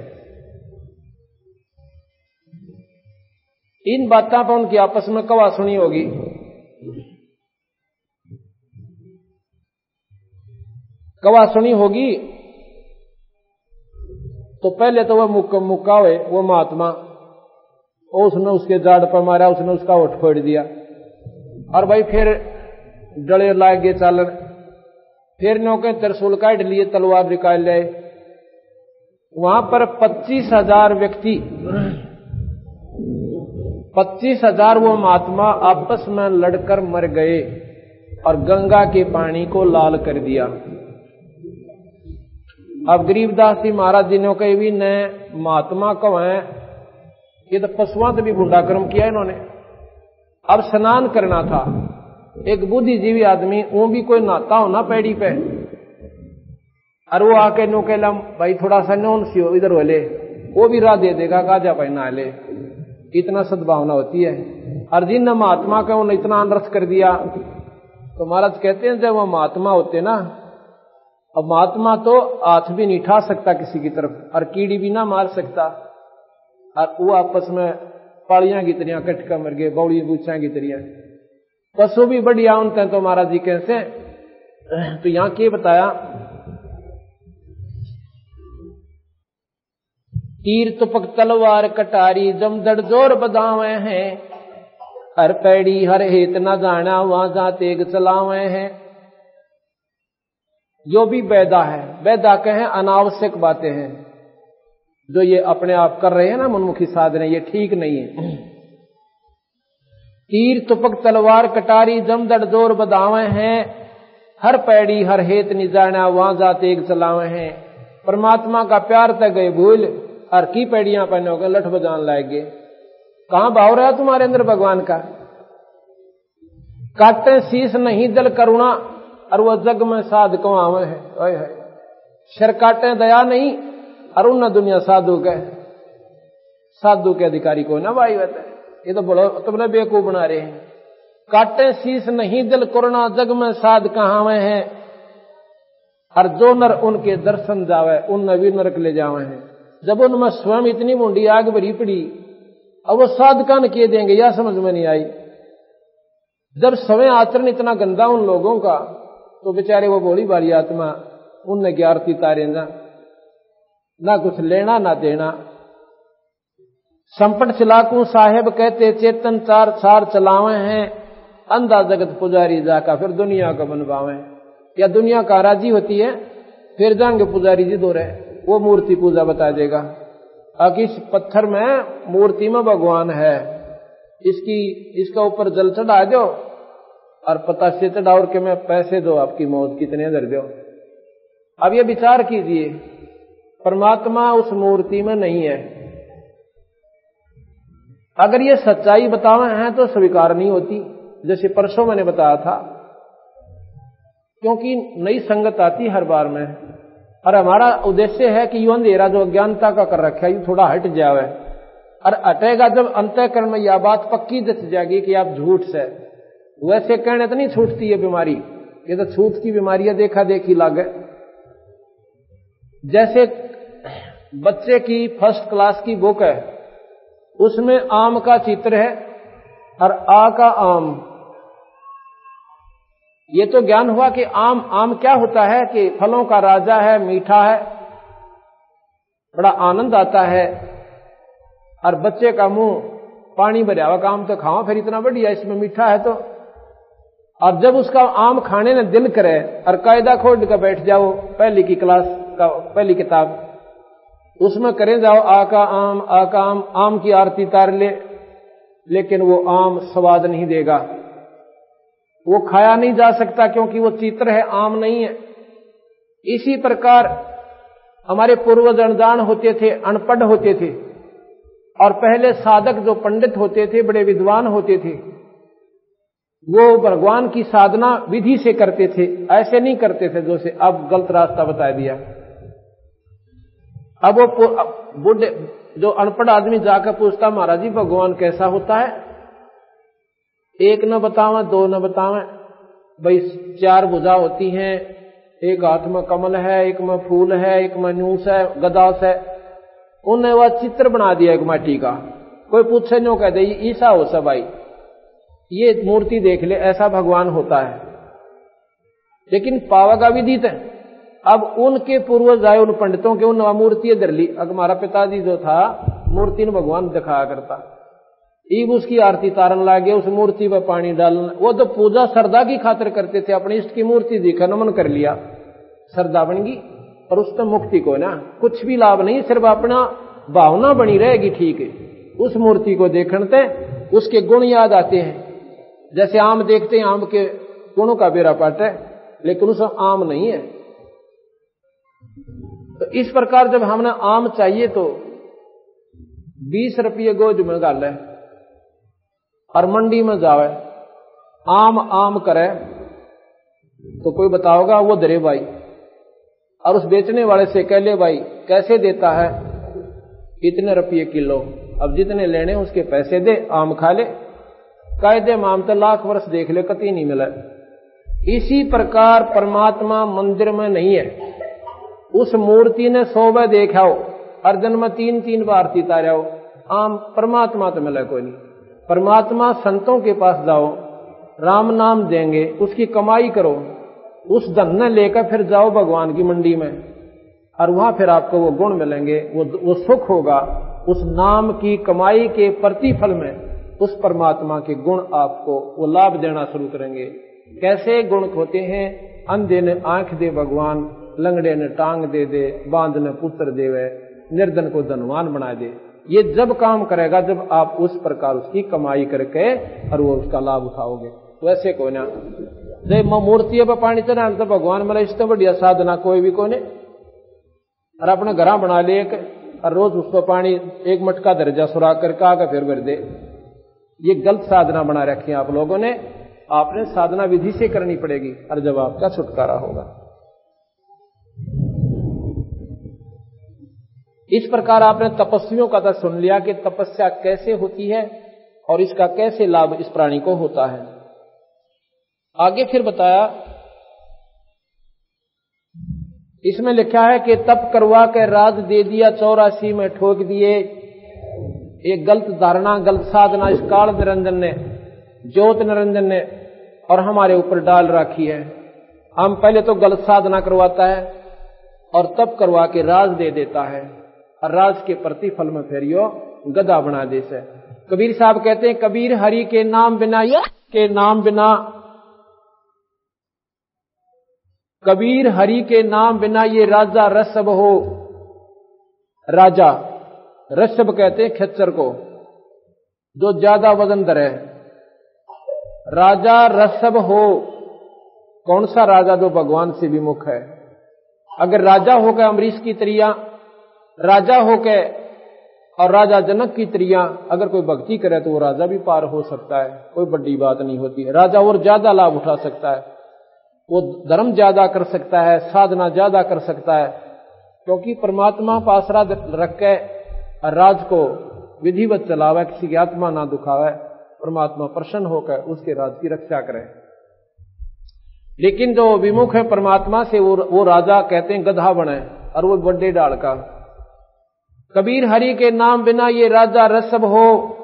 इन बातों पर उनकी आपस में कवा सुनी होगी। कवा सुनी होगी तो पहले तो वह मुक्का मुक्का हुए वो महात्मा। उसने उसके जाड़ पर मारा, उसने उसका ओठ फोड़ दिया। और भाई फिर डले लाग गए चालन फिर नौके तरसूल काट लिए, तलवार निकाल ले वहाँ पर पच्चीस हज़ार व्यक्ति पच्चीस हज़ार वो महात्मा आपस में लड़कर मर गए और गंगा के पानी को लाल कर दिया। अब गरीबदास जी महाराज जी ने कही भी न महात्मा कब है? ये तो पशुआ से भी गुंडा कर्म किया इन्होंने। अब स्नान करना था। एक बुद्धिजीवी आदमी, वो भी कोई नाता हो ना पैड़ी पे। और वो आके नो कहला, भाई थोड़ा सा नौन सी हो इधर वाले वो भी राह दे देगा, गाजा भाई नहा ले। इतना सद्भावना होती है। और जिन महात्मा का उन्होंने इतना अनर्थ कर दिया। तो महाराज कहते हैं, जब वो महात्मा होते ना, अब महात्मा तो हाथ भी नहीं उठा सकता किसी की तरफ़ और कीड़ी भी ना मार सकता। और वो आपस में पालियाँ की तरिया कटका मर गए बौड़ी बूचा की तरिया पशु भी बढ़िया उनते तो महाराज जी कैसे तो यहाँ के बताया तीर तुपक तलवार कटारी जमदड़ ज़ोर बदावे हैं। हर पैड़ी, हर हेत न जाना वहाँ जा तेग चलावे हैं। जो भी बैदा है। बैदा कहे, अनावश्यक बातें हैं। जो ये अपने आप कर रहे हैं ना, मनमुखी साधने, ये ठीक नहीं है। तीर तुपक तलवार कटारी जमदड़ ज़ोर बदावे हैं। हर पैड़ी, हर हेत निजाना वहाँ जाते एक चलावे हैं। परमात्मा का प्यार तक गए, भूल। हर की पैड़ियाँ पहने होकर लठ बजान लाएँगे। कहाँ भाव रहा तुम्हारे अंदर भगवान का? काटे शीश नहीं दल करुणा, और वह जग में साध कमावे है। ओए शर काटे दया नहीं, और उन दुनिया साधु के साधु के अधिकारी को ना भाई बता ये तो बोलो तुमने बेकूफ बना रहे हैं। काटे शीश नहीं दिल कोरोना जग में साध कहा है। और जो नर उनके दर्शन जावे, उन भी नरक ले जावे हैं। जब उनमें स्वयं इतनी मुंडी आग भरी पड़ी, अब वो साधकान किए देंगे, यह समझ में नहीं आई। जब समय आचरण इतना गंदा उन लोगों का तो बेचारे वो बोली, बारी आत्मा, उनने ग्यारती तारे ना ना कुछ लेना, ना देना। संपट चलाकू साहेब कहते, चेतन चार चार चलावे हैं, अंधा जगत पुजारी जाका, फिर दुनिया का बनवावे। या दुनिया का राज़ी होती है, फिर जाएँगे पुजारी जी दो रहे वो मूर्ति पूजा बता देगा। अब इस पत्थर में मूर्ति में भगवान है। इसकी, इसका ऊपर जल चढ़ा दो और पता से चढ़ाओ के मैं पैसे दो आपकी मौत कितने दर दो। अब ये विचार कीजिए, परमात्मा उस मूर्ति में नहीं है। अगर ये सच्चाई बतावे हैं तो स्वीकार नहीं होती, जैसे परसों मैंने बताया था। क्योंकि नई संगत आती हर बार में। और हमारा उद्देश्य है कि यू अंधेरा जो अज्ञानता का कर रखा है, यू थोड़ा हट जावे। और हटेगा जब अंतकरण में यह बात पक्की दस जाएगी कि आप झूठ से। वैसे कहने तो नहीं छूटती है बीमारी, ये तो छूट की बीमारियाँ देखा देखी लागे। जैसे बच्चे की फ़र्स्ट क्लास की बुक है, उसमें आम का चित्र है और आ का आम। ये तो ज्ञान हुआ कि आम आम क्या होता है कि फलों का राजा है, मीठा है, बड़ा आनंद आता है, और बच्चे का मुँह पानी भरिया हुआ काम तो खाओ, फिर इतना बढ़िया, इसमें मीठा है तो। और जब उसका आम खाने ने दिल करे, और कायदा खोल कर बैठ जाओ, पहली की क्लास का, पहली किताब, उसमें करें जाओ आ का आम, आका आम आम की आरती तार ले, लेकिन वो आम स्वाद नहीं देगा। वो खाया नहीं जा सकता क्योंकि वो चित्र है, आम नहीं है। इसी प्रकार हमारे पूर्वज अनजान होते थे, अनपढ़ होते थे, और पहले साधक जो पंडित होते थे, बड़े विद्वान होते थे, वो भगवान की साधना विधि से करते थे, ऐसे नहीं करते थे जो से अब गलत रास्ता बता दिया। अब वो बुढ़े, जो अनपढ़ आदमी जाकर पूछता, महाराज जी, भगवान कैसा होता है? एक न बतावे, दो न बतावे। भाई, चार भुजा होती हैं। एक हाथ में कमल है, एक में फूल है, एक में नूस है, गदास है। उन्हें वह चित्र बना दिया एक माटी का। कोई पूछे नो कह दे ईसा हो सब भाई। ये मूर्ति देख ले, ऐसा भगवान होता है। लेकिन पावा का विदित है। अब उनके पूर्वज आए, उन पंडितों के, उन मूर्ति धर ली। अब हमारा पिताजी जो था, मूर्ति ने भगवान दिखाया करता। ईब उसकी आरती तारन लागे उस मूर्ति पर पानी डालना वो तो पूजा श्रद्धा की खातर करते थे, अपने इष्ट की मूर्ति देखा, नमन कर लिया। श्रद्धा बन गई और उसमें मुक्ति को ना, कुछ भी लाभ नहीं, सिर्फ़ अपना भावना बनी रहेगी, ठीक है। उस मूर्ति को देखते उसके गुण याद आते हैं। जैसे आम देखते हैं, आम के गुणों का बेरा पाट है, लेकिन उसमें आम नहीं है। तो इस प्रकार जब हमने आम चाहिए तो बीस रुपये गोज में गाल है और मंडी में जावे, आम आम करे तो कोई बताओगा, वो दरे भाई। और उस बेचने वाले से कह ले, भाई, कैसे देता है? इतने रुपये किलो। अब जितने लेने उसके पैसे दे, आम खा ले। कायदे माम तो लाख वर्ष देख ले, कति नहीं मिला। इसी प्रकार परमात्मा मंदिर में नहीं है। उस मूर्ति ने सौ बार हो अर्जन में तीन तीन बार तीता रहो। आम, परमात्मा तो मिला कोई नहीं। परमात्मा संतों के पास जाओ, राम नाम देंगे, उसकी कमाई करो, उस धन ने लेकर फिर जाओ भगवान की मंडी में, और वहाँ फिर आपको वो गुण मिलेंगे, वो वो सुख होगा, उस नाम की कमाई के प्रतिफल में उस परमात्मा के गुण आपको, वो लाभ देना शुरू करेंगे। कैसे गुण होते हैं? अंधे ने आँख दे भगवान, लंगड़े ने टांग दे दे, बाँध ने पुत्र देवे, निर्धन को धनवान बना दे। ये जब काम करेगा, जब आप उस प्रकार उसकी कमाई करके और वो उसका लाभ उठाओगे। वैसे को ना। जब मूर्ति पर पानी चढ़ा तो भगवान मतलब इससे बढ़िया साधना कोई भी कोने और अपने घर बना ले एक, और रोज उसको पानी एक मटका दर्जा सुराग करके आकर फिर भर दे। ये गलत साधना बना रखी है आप लोगों ने। आपने साधना विधि से करनी पड़ेगी, और जब आपका छुटकारा होगा। इस प्रकार आपने तपस्वियों का सुन लिया कि तपस्या कैसे होती है और इसका कैसे लाभ इस प्राणी को होता है। आगे फिर बताया, इसमें लिखा है कि तप करवा के राज दे दिया, चौरासी में ठोक दिए। एक गलत धारणा, गलत साधना इस काल निरंजन ने, ज्योत निरंजन ने और हमारे ऊपर डाल रखी है। हम पहले तो गलत साधना करवाता है और तप करवा के राज दे देता है। और राज के प्रतिफल में फेरियो, गदा बना दे से कबीर साहब कहते हैं, कबीर हरि के नाम बिना के नाम बिना, कबीर हरि के नाम बिना ये राजा रसब हो। राजा रसब कहते हैं खेचर को, जो ज़्यादा वज़न दर है। राजा रसब हो, कौन सा राजा जो भगवान से विमुख है? अगर राजा होगा अमरीश की तरिया राजा हो के और राजा जनक की त्रिया अगर कोई भक्ति करे तो वो राजा भी पार हो सकता है। कोई बड़ी बात नहीं होती। है राजा और ज़्यादा लाभ उठा सकता है। वो धर्म ज़्यादा कर सकता है, साधना ज़्यादा कर सकता है, क्योंकि परमात्मा पासरा रख के राज को विधिवत चलावे, किसी की आत्मा ना दुखावे, परमात्मा प्रसन्न होकर उसके राज की रक्षा करे। लेकिन जो विमुख है परमात्मा से, वो वो राजा कहते हैं गधा बने और वो बड्डे डाल का। कबीर हरि के नाम बिना ये राजा रसब हो।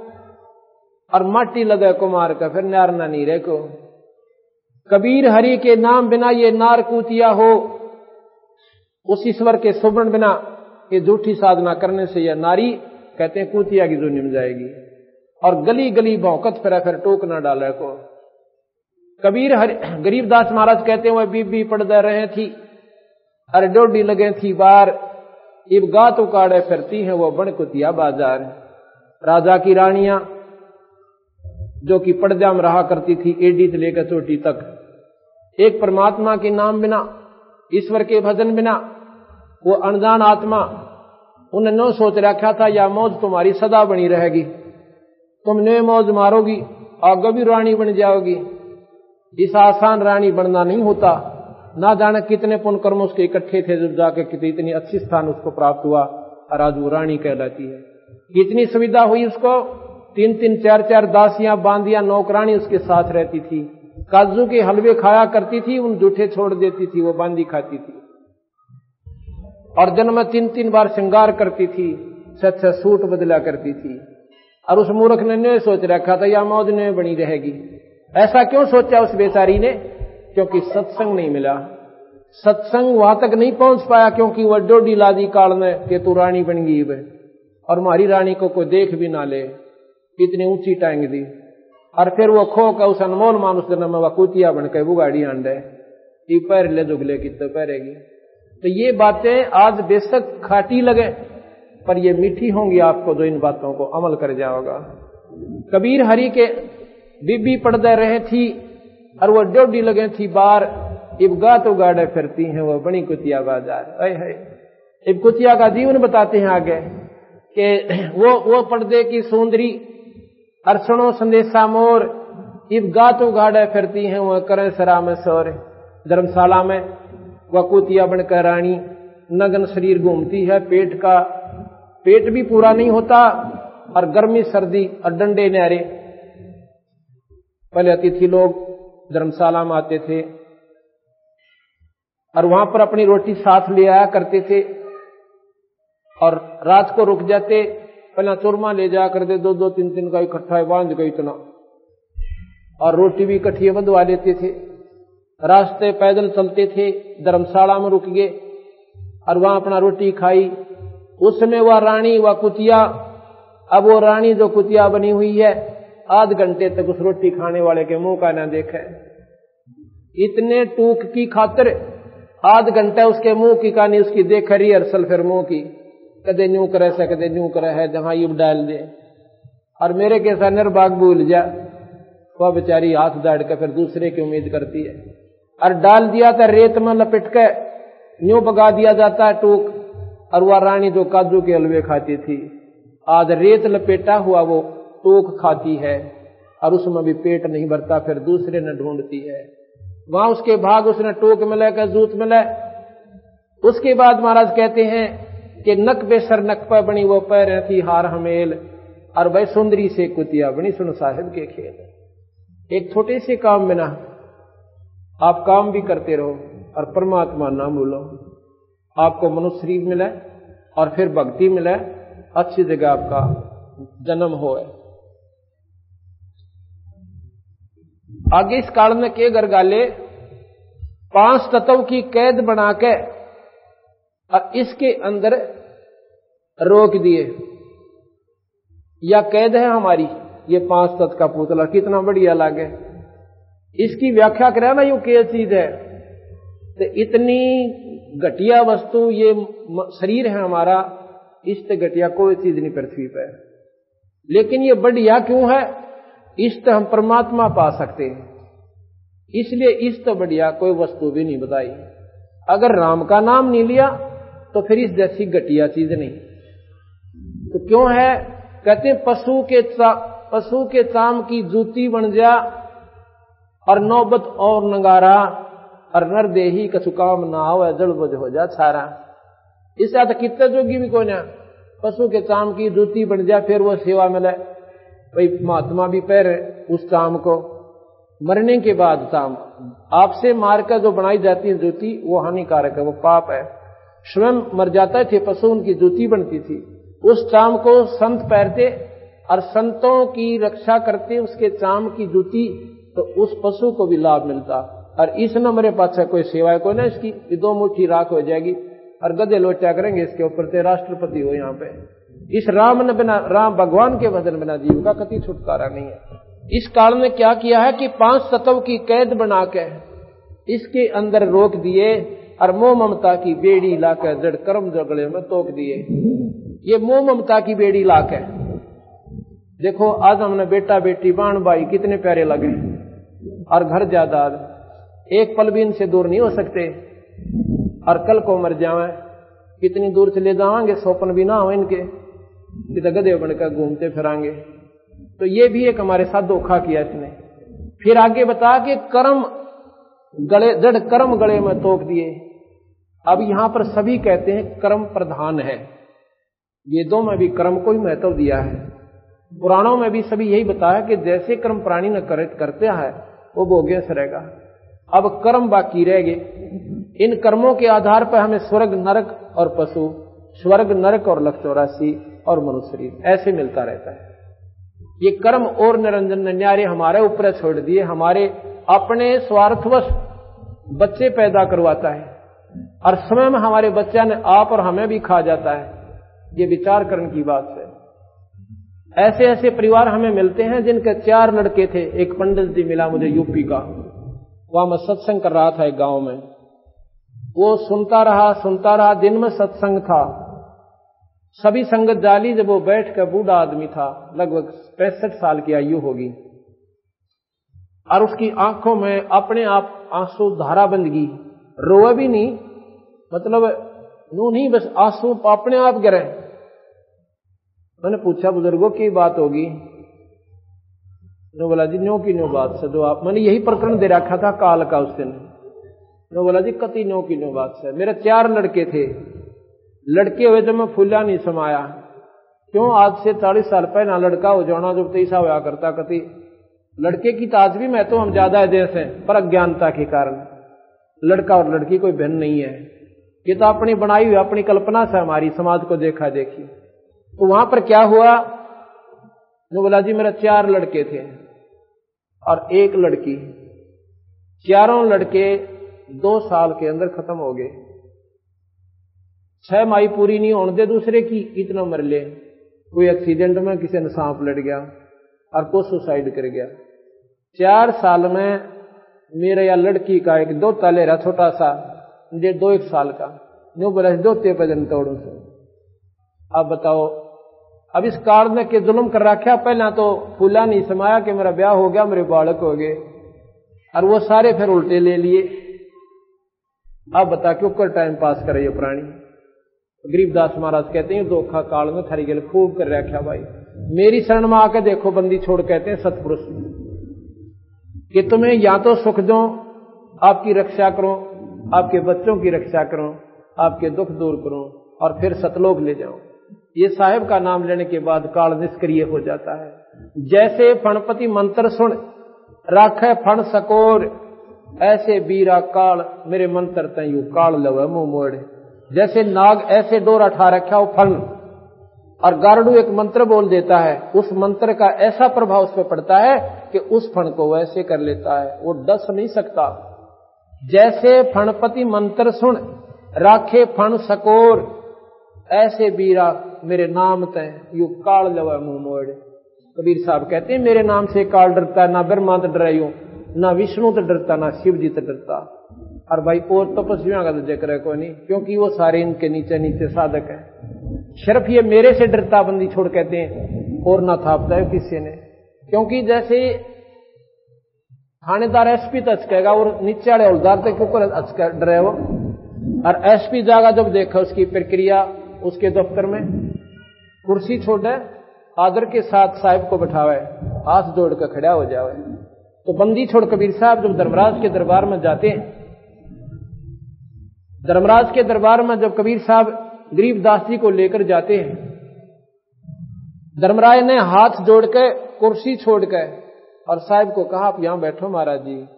और माटी लगे कुमार का, फिर नारना रहे को। कबीर हरि के नाम बिना ये नार कूतिया हो। उस ईश्वर के सुवर्ण बिना ये झूठी साधना करने से यह नारी, कहते हैं, कूतिया की दुनिया में जाएगी। और गली गली भौकत फिर फिर टोक ना डाले को। कबीर हरि, गरीबदास महाराज कहते हैं, वह बीबी पड़दा रहे थी, अरे डोडी लगे थी बार। इब गात उकाड़े फिरती हैं वो बण कुतिया बाज़ार राजा की रानियाँ, जो कि पर्दा में रहा करती थी, एडी से लेकर चोटी तक। एक परमात्मा के नाम बिना, ईश्वर के भजन बिना, वो अनजान आत्मा, उन्हें न सोच रखा था, या मौज तुम्हारी सदा बनी रहेगी। तुम ने मौज मारोगी, आगे भी रानी बन जाओगी। इस आसान रानी बनना नहीं होता। ना जाने कितने पुण्य कर्म उसके इकट्ठे थे जब जाके कितनी इतनी अच्छी स्थान उसको प्राप्त हुआ आज वो रानी कहलाती है। कितनी सुविधा हुई उसको, तीन तीन, चार चार दासियाँ, बांदियाँ, नौकरानी उसके साथ रहती थी। काजू के हलवे खाया करती थी, उन जूठे छोड़ देती थी, वो बांदी खाती थी। और जन्म में तीन तीन बार श्रृंगार करती थी, सच सच सूट बदला करती थी। और उस मूर्ख ने ने सोच रखा था, या मौज ने बनी रहेगी। ऐसा क्यों सोचा उस बेचारी ने? क्योंकि सत्संग नहीं मिला। सत्संग वहाँ तक नहीं पहुँच पाया क्योंकि वह डोडी लादी काल में के तू रानी बन गई वे और हमारी रानी को कोई देख भी ना ले। इतनी ऊँची टांग दी। और फिर वो खो का उस अनमोल मानुष जन्म में वह बन के वो गाड़ी आंडे ती पैर ले जुगले की तो पैरेगी। तो ये बातें आज बेशक खाटी लगे, पर ये मीठी होंगी आपको जो इन बातों को अमल कर जाओगा। कबीर हरि के बीबी पड़दे रहे थी और वो डोडी लगे थी बार इब गात उगाड़े फिरती हैं, वो बड़ी कुतिया बाज़ार। अय है इब कुतिया का जीवन बताते हैं आगे कि वो वो पर्दे की सुंदरी अरसणों संदेशा मोर, इब गात उगाड़े फिरती हैं, वो करें सरा में सौर। धर्मशाला में वह कुतिया बनकर रानी, नगन शरीर घूमती है, पेट का, पेट भी पूरा नहीं होता और गर्मी, सर्दी और डंडे न्यारे। पहले अतिथि लोग धर्मशाला में आते थे और वहाँ पर अपनी रोटी साथ ले आया करते थे और रात को रुक जाते, पहला चूरमा ले जाया करते दो दो तीन तीन का इकट्ठा बाँध गई इतना। और रोटी भी इकट्ठी बंधवा लेते थे। रास्ते पैदल चलते थे, धर्मशाला में रुक गए और वहाँ अपना रोटी खाई। उसमें वह रानी वह कुतिया, अब वो रानी जो कुतिया बनी हुई है आध घंटे तक उस रोटी खाने वाले के मुँह का ना देखे। इतने टूक की खातिर आध घंटा उसके मुँह की कहानी, उसकी देख रही रिहर्सल फिर मुँह की। कदे न्यू करे, से कदे न्यू करे है, जहाँ युग डाल दे। और मेरे के साथ निर्बाग भूल जा, वह बेचारी हाथ दाड़ के फिर दूसरे की उम्मीद करती है। और डाल दिया था, रेत में लपेट के, न्यू बगा दिया जाता है टूक, और वह रानी जो काजू के हलवे खाती थी आज रेत लपेटा हुआ वो टूक खाती है और उसमें भी पेट नहीं भरता, फिर दूसरे ने ढूंढती है। वहाँ उसके भाग उसने टोक मिला का जूत मिला उसके बाद महाराज कहते हैं कि नक बेसर नक पर बनी, वो पैर थी हार हमेल, और वह सुंदरी से कुतिया बनी, सुन साहिब के खेल। एक छोटे से काम में ना, आप काम भी करते रहो और परमात्मा ना भूलो आपको मनुष्य शरीर मिले और फिर भक्ति मिले, अच्छी जगह आपका जन्म हो। आगे इस काल में के गरगाले, पाँच तत्व की कैद बना के और इसके अंदर रोक दिए। या कैद है हमारी, ये पाँच तत्व का पुतला, कितना बढ़िया लागे। इसकी व्याख्या करे ना, यू क्या चीज़ है। तो इतनी घटिया वस्तु, ये शरीर है हमारा, इस घटिया कोई चीज़ नहीं पृथ्वी पर लेकिन ये बढ़िया क्यों है? इस तो हम परमात्मा पा सकते हैं। इसलिए इस तो बढ़िया कोई वस्तु भी नहीं बताई। अगर राम का नाम नहीं लिया तो फिर इस जैसी घटिया चीज़ नहीं। तो क्यों है? कहते हैं, पशु के पशु के चाम की जूती बन जा और नौबत और नगारा, और नर देही कछु काम ना हो जड़ बुझ हो जा छारा इससे कितने जोगी भी कोई ना, पशु के चाम की जूती बन जा, फिर वो सेवा मिले। भाई, महात्मा भी पैर उस चाम को। मरने के बाद चाम आपसे मारकर जो बनाई जाती है जूती वो हानिकारक है, वो पाप है। स्वयं मर जाता थे पशु उनकी जूती बनती थी। उस चाम को संत पैरते और संतों की रक्षा करते, उसके चाम की जूती तो उस पशु को भी लाभ मिलता। और इस न मेरे पास कोई सेवा कोई ना इसकी दो मुट्ठी राख हो जाएगी। और गधे लोचा करेंगे, इसके ऊपर ते राष्ट्रपति हो यहाँ पे। इस राम ने बिना, राम भगवान के वज़न बिना जीव का कति छुटकारा नहीं है। इस काल में क्या किया है कि पाँच सतव की कैद बना के इसके अंदर रोक दिए और मोह ममता की बेड़ी लाकर जड़ कर्म जगड़े में तोक दिए। ये मोह ममता की बेड़ी लाके। देखो, आज हमने बेटा, बेटी, बाण, भाई कितने प्यारे लगे और घर जायदाद एक पल भी इनसे दूर नहीं हो सकते। और कल को मर जावे कितनी दूर से ले जावांगे सोपन भी ना हो इनके। गधे बनकर घूमते फिरांगे। तो ये भी एक हमारे साथ धोखा किया इसने। फिर आगे बता के कर्म गले जड़ कर्म गले में तोक दिए। अब यहाँ पर सभी कहते हैं कर्म प्रधान है। वेदों में भी कर्म को ही महत्व दिया है। पुराणों में भी सभी यही बताया कि जैसे कर्म प्राणी न कर, करते है वो भोग्य से रहेगा। अब कर्म बाकी रह गए। इन कर्मों के आधार पर हमें स्वर्ग नरक और पशु स्वर्ग नरक और लक्ष चौरासी और मनुष्य शरीर। ऐसे मिलता रहता है। ये कर्म और निरंजन न्यारे हमारे ऊपर छोड़ दिए, हमारे अपने स्वार्थवश बच्चे पैदा करवाता है। और समय में हमारे बच्चा ने आप और हमें भी खा जाता है। ये विचार करने की बात है। ऐसे ऐसे परिवार हमें मिलते हैं जिनके चार लड़के थे। एक पंडित जी मिला मुझे यूपी का। वहाँ मैं सत्संग कर रहा था एक गाँव में। वो सुनता रहा सुनता रहा, दिन में सत्संग था। सभी संगत जाली जब वो बैठ कर बूढ़ा आदमी था, लगभग पैंसठ साल की आयु होगी, और उसकी आँखों में अपने आप आँसू धारा बंद गई। रोए भी नहीं मतलब नू नहीं, बस आँसू अपने आप गिरे। मैंने पूछा, बुज़ुर्गों की बात होगी? नो बोला, जी नो की नो बात से जो आप। मैंने यही प्रकरण दे रखा था काल का उस दिन। नो बोला, जी, कति नो की नो बात से मेरे चार लड़के थे। लड़के हुए तो मैं फूला नहीं समाया। क्यों? आज से चालीस साल पहले लड़का हो जाना, जब तेईसा हुआ करता कति लड़के की ताज भी मैं तो हम ज़्यादा है है पर अज्ञानता के कारण। लड़का और लड़की कोई भिन्न नहीं है। ये तो अपनी बनाई हुई, अपनी कल्पना से हमारी, समाज को देखा देखी। तो वहाँ पर क्या हुआ? जो बोला, जी, मेरे चार लड़के थे और एक लड़की। चारों लड़के दो साल के अंदर खत्म हो गए। छह माई पूरी नहीं होने दे दूसरे की, इतना मर ले। कोई एक्सीडेंट में किसी ने सांप लड़ गया और को सुसाइड कर गया। चार साल में मेरे या लड़की का एक दो ताले रहा छोटा सा जे दो एक साल का। न्यू बोला दो ते पजन तोड़ू से। अब बताओ, अब इस काल ने के जुल्म कर रखा पहला तो फूला नहीं समाया कि मेरा ब्याह हो गया, मेरे बालक हो गए। और वो सारे फिर उल्टे ले लिए। अब बता क्यों कर टाइम पास करे ये प्राणी? गरीबदास महाराज कहते हैं धोखा काल में थारी गल खूब कर रखा भाई। मेरी शरण में आके देखो, बंदी छोड़ कहते हैं, सतपुरुष। कि तुम्हें या तो सुख दो, आपकी रक्षा करो, आपके बच्चों की रक्षा करो, आपके दुख दूर करो और फिर सतलोक ले जाओ। ये साहेब का नाम लेने के बाद काल निष्क्रिय हो जाता है। जैसे फणपति मंत्र सुन, राखे फण सकोर, ऐसे बीरा काल मेरे मंत्र तय काल लवे मुँह मोड़। जैसे नाग ऐसे डोरा ठा रखा हो फण और गारडू एक मंत्र बोल देता है, उस मंत्र का ऐसा प्रभाव उस पर पड़ता है कि उस फण को वैसे कर लेता है, वो डस नहीं सकता। जैसे फणपति मंत्र सुन, राखे फण सकोर, ऐसे बीरा मेरे नाम तय यू काल लवा मुँह मोड़। कबीर साहब कहते हैं, मेरे नाम से काल डरता है, ना ब्रह्मा तो डरायू ना विष्णु तो डरता, ना शिव जी तो डरता। और भाई और तपस्वियों का तो ज़िक्र है, कोई नहीं, क्योंकि वो सारे इनके नीचे नीचे साधक है। सिर्फ़ ये मेरे से डरता बंदी छोड़ कहते हैं, और ना थापता है किसी ने। क्योंकि जैसे थानेदार एसपी तो अचकेगा और नीचे वाले हौलदार तक क्यों डरे वो। और एसपी जागा जब देखा उसकी प्रक्रिया, उसके दफ्तर में, कुर्सी छोड़े, आदर के साथ साहिब को बैठावे, हाथ जोड़ कर खड़ा हो जावे। तो बंदी छोड़ कबीर साहब जब धर्मराज के दरबार में जाते हैं धर्मराज के दरबार में जब कबीर साहब गरीबदास जी को लेकर जाते हैं धर्मराज ने हाथ जोड़ के कुर्सी छोड़ के और साहब को कहा, आप यहाँ बैठो महाराज जी।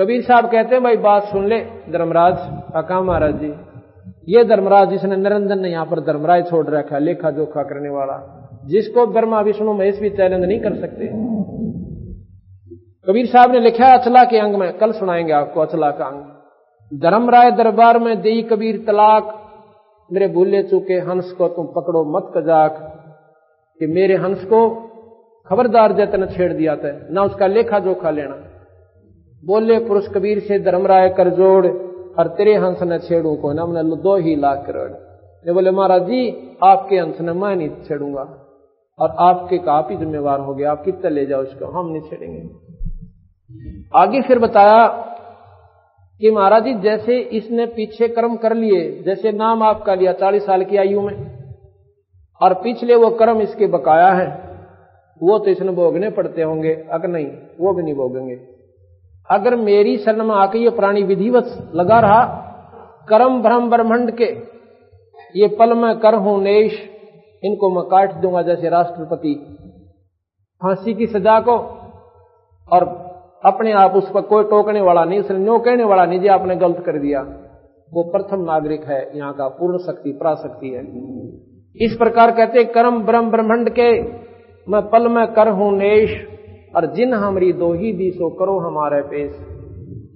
कबीर साहब कहते हैं, भाई, बात सुन ले धर्मराज अका महाराज जी। ये धर्मराज जिसने निरंजन ने यहाँ पर धर्मराज छोड़ रखा, लेखा जोखा करने वाला, जिसको ब्रह्मा विष्णु महेश भी चैलेंज नहीं कर सकते। कबीर साहब ने लिखा, अचला के अंग में, कल सुनाएँगे आपको अचला का अंग। धर्मराय दरबार में दे कबीर तलाक। मेरे भूले चूके हंस को तुम पकड़ो मत कजाक, कि मेरे हंस को खबरदार जतन छेड़ दिया था ना उसका लेखा जोखा लेना। बोले, पुरुष कबीर से धर्मराय कर जोड़ और तेरे हंस न छेड़ू को ना मैंने दो ही लाख करोड़। ये बोले, महाराज जी, आपके हंस ने मैं नहीं छेड़ूँगा, और आपके का आप ही जिम्मेवार हो गया आप कितने ले जाओ इसको, हम नहीं छेड़ेंगे। आगे फिर बताया कि महाराज जी, जैसे इसने पीछे कर्म कर लिए, जैसे नाम आपका लिया चालीस साल की आयु में, और पिछले वो कर्म इसके बकाया है, वो तो इसने भोगने पड़ते होंगे अगर नहीं, वो भी नहीं भोगेंगे। अगर मेरी शरण में आके ये प्राणी विधिवत लगा रहा, कर्म भ्रम ब्रह्मंड के, ये पल में कर हूँ नेश, इनको मैं काट दूँगा जैसे राष्ट्रपति, फांसी की सजा को, और अपने आप उस पर कोई टोकने वाला नहीं उसने नो कहने वाला नहीं जी आपने गलत कर दिया। वो प्रथम नागरिक है, यहाँ का पूर्ण शक्ति, पराशक्ति है। इस प्रकार कहते कर्म ब्रह्म ब्रह्मंड के, मैं पल में कर हूँ नेश, और जिन हमारी दो ही दी, सो करो हमारे पेश।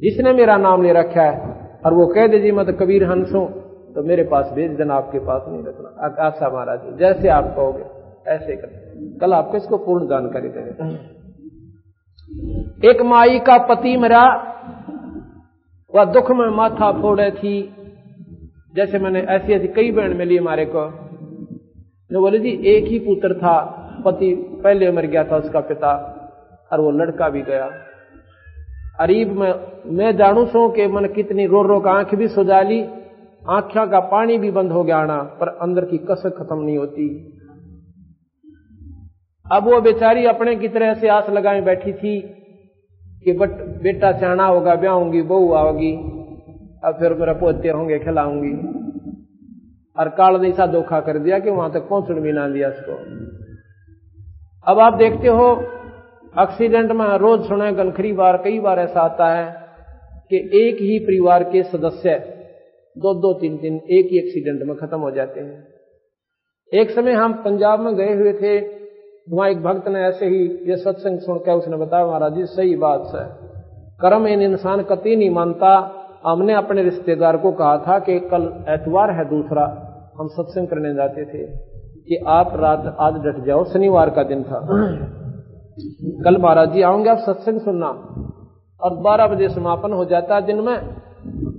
जिसने मेरा नाम ले रखा है, और वो कह दे, जी, मैं तो कबीर हंस हूँ। तो मेरे पास भेज देना, आपके पास नहीं रखना। आशा महाराज, जैसे आप कहोगे, ऐसे कर। कल आपको इसको पूर्ण जानकारी देंगे एक माई का पति मेरा, वह दुख में माथा फोड़े थी। जैसे मैंने ऐसी ऐसी कई बहन मिली हमारे को। जो बोले, जी, एक ही पुत्र था, पति पहले मर गया था उसका पिता, और वो लड़का भी गया। अरीब में, मैं जानू सो कि मन कितनी रो रो का आँख भी सुजा ली आंखिया का पानी भी बंद हो गया आना, पर अंदर की कसक खत्म नहीं होती। अब वो बेचारी अपने की तरह से आस लगाए बैठी थी कि बट बेटा चाहना होगा, ब्याह होंगी, बहू आओगी, अब फिर मेरा पोते होंगे, खिलाऊँगी। और काल ने ऐसा धोखा कर दिया कि वहाँ तक पहुँचने भी ना दिया उसको। अब आप देखते हो एक्सीडेंट में रोज सुने गलखरी बार, कई बार ऐसा आता है कि एक ही परिवार के सदस्य दो दो, तीन तीन एक ही एक्सीडेंट में खत्म हो जाते हैं। एक समय हम पंजाब में गए हुए थे वहाँ एक भक्त ने ऐसे ही ये सत्संग सुनकर उसने बताया, महाराज जी, सही बात है। कर्म इन इंसान कति नहीं मानता। हमने अपने रिश्तेदार को कहा था कि कल एतवार है दूसरा। हम सत्संग करने जाते थे कि आप रात आज डट जाओ। शनिवार का दिन था। कल महाराज जी आओगे आप सत्संग सुनना। और 12 बजे समापन हो जाता है दिन में।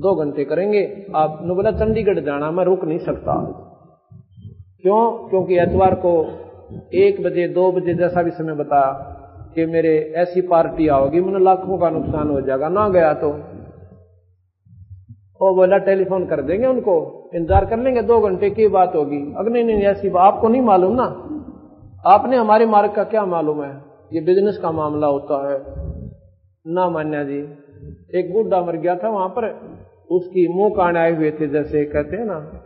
दो घंटे करेंगे। आप बोला चंडीगढ़ जाना, मैं रुक नहीं सकता। क्यों? क्योंकि एतवार को एक बजे, दो बजे जैसा भी समय बताया कि मेरे ऐसी पार्टी आओगी मैंने लाखों का नुकसान हो जाएगा। ना गया तो? वो बोला, टेलीफोन कर देंगे उनको, इंतज़ार कर लेंगे, दो घंटे की बात होगी। अगर नहीं नहीं, ऐसी आपको नहीं मालूम ना? आपने हमारे मार्ग का क्या मालूम है? ये बिज़नेस का मामला होता है। ना मान्या जी, एक बुढ़ा मर गया था वहाँ पर, उसकी मुँह कान आए हुए थे, जैसे कहते हैं ना,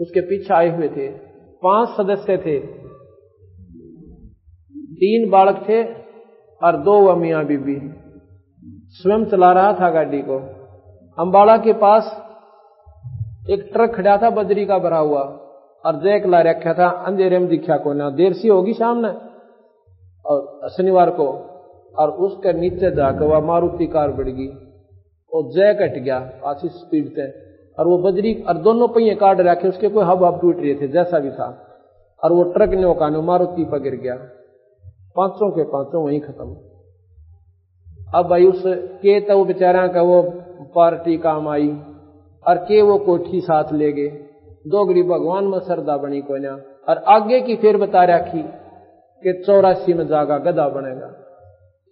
उसके पीछे आए हुए थे। पाँच सदस्य थे। तीन बालक थे और दो मियाँ बीबी स्वयं चला रहा था गाड़ी को। अंबाड़ा के पास एक ट्रक खड़ा था बजरी का भरा हुआ, और जैक ला रखा था, अंधेरे में दिखा को ना। देर सी होगी शाम ने? और शनिवार को, और उसके नीचे जाकर वह मारुति कार बढ़ गई। और जय कट गया आशी स्पीड से, और वो बजरी और दोनों पहिए काट रखे, उसके कोई हब हब टूट रहे थे, जैसा भी था। और वो ट्रक ने वो मारुति पर गिर गया। पाँचों के पाँचों वहीं खत्म। अब भाई उस के तो बेचारा का वो पार्टी काम आई और के वो कोठी साथ ले गए। दो गरीब भगवान में सरदा बनी को और आगे की फिर बता रखी कि चौरासी में जागा गदा बनेगा।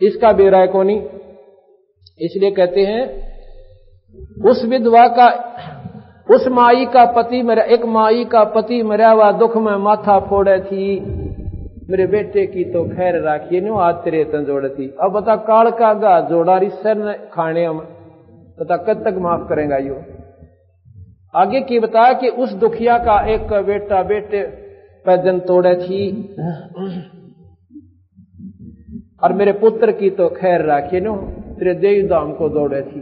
इसका बेराय को नहीं इसलिए कहते हैं, उस विधवा का, उस माई का पति मेरा, एक माई का पति मरा हुआ दुख में माथा फोड़े थी। मेरे बेटे की तो खैर राखिए नो आज तेरे तन जोड़ थी अब बता काल का गा जोड़ा सर ने खाने हम। बता कद तक माफ़ करेगा यो। आगे की बताया कि उस दुखिया का एक बेटा, बेटे पैदन तोड़े थी। और मेरे पुत्र की तो खैर राखिए नो तेरे देव दाम को दौड़े थी।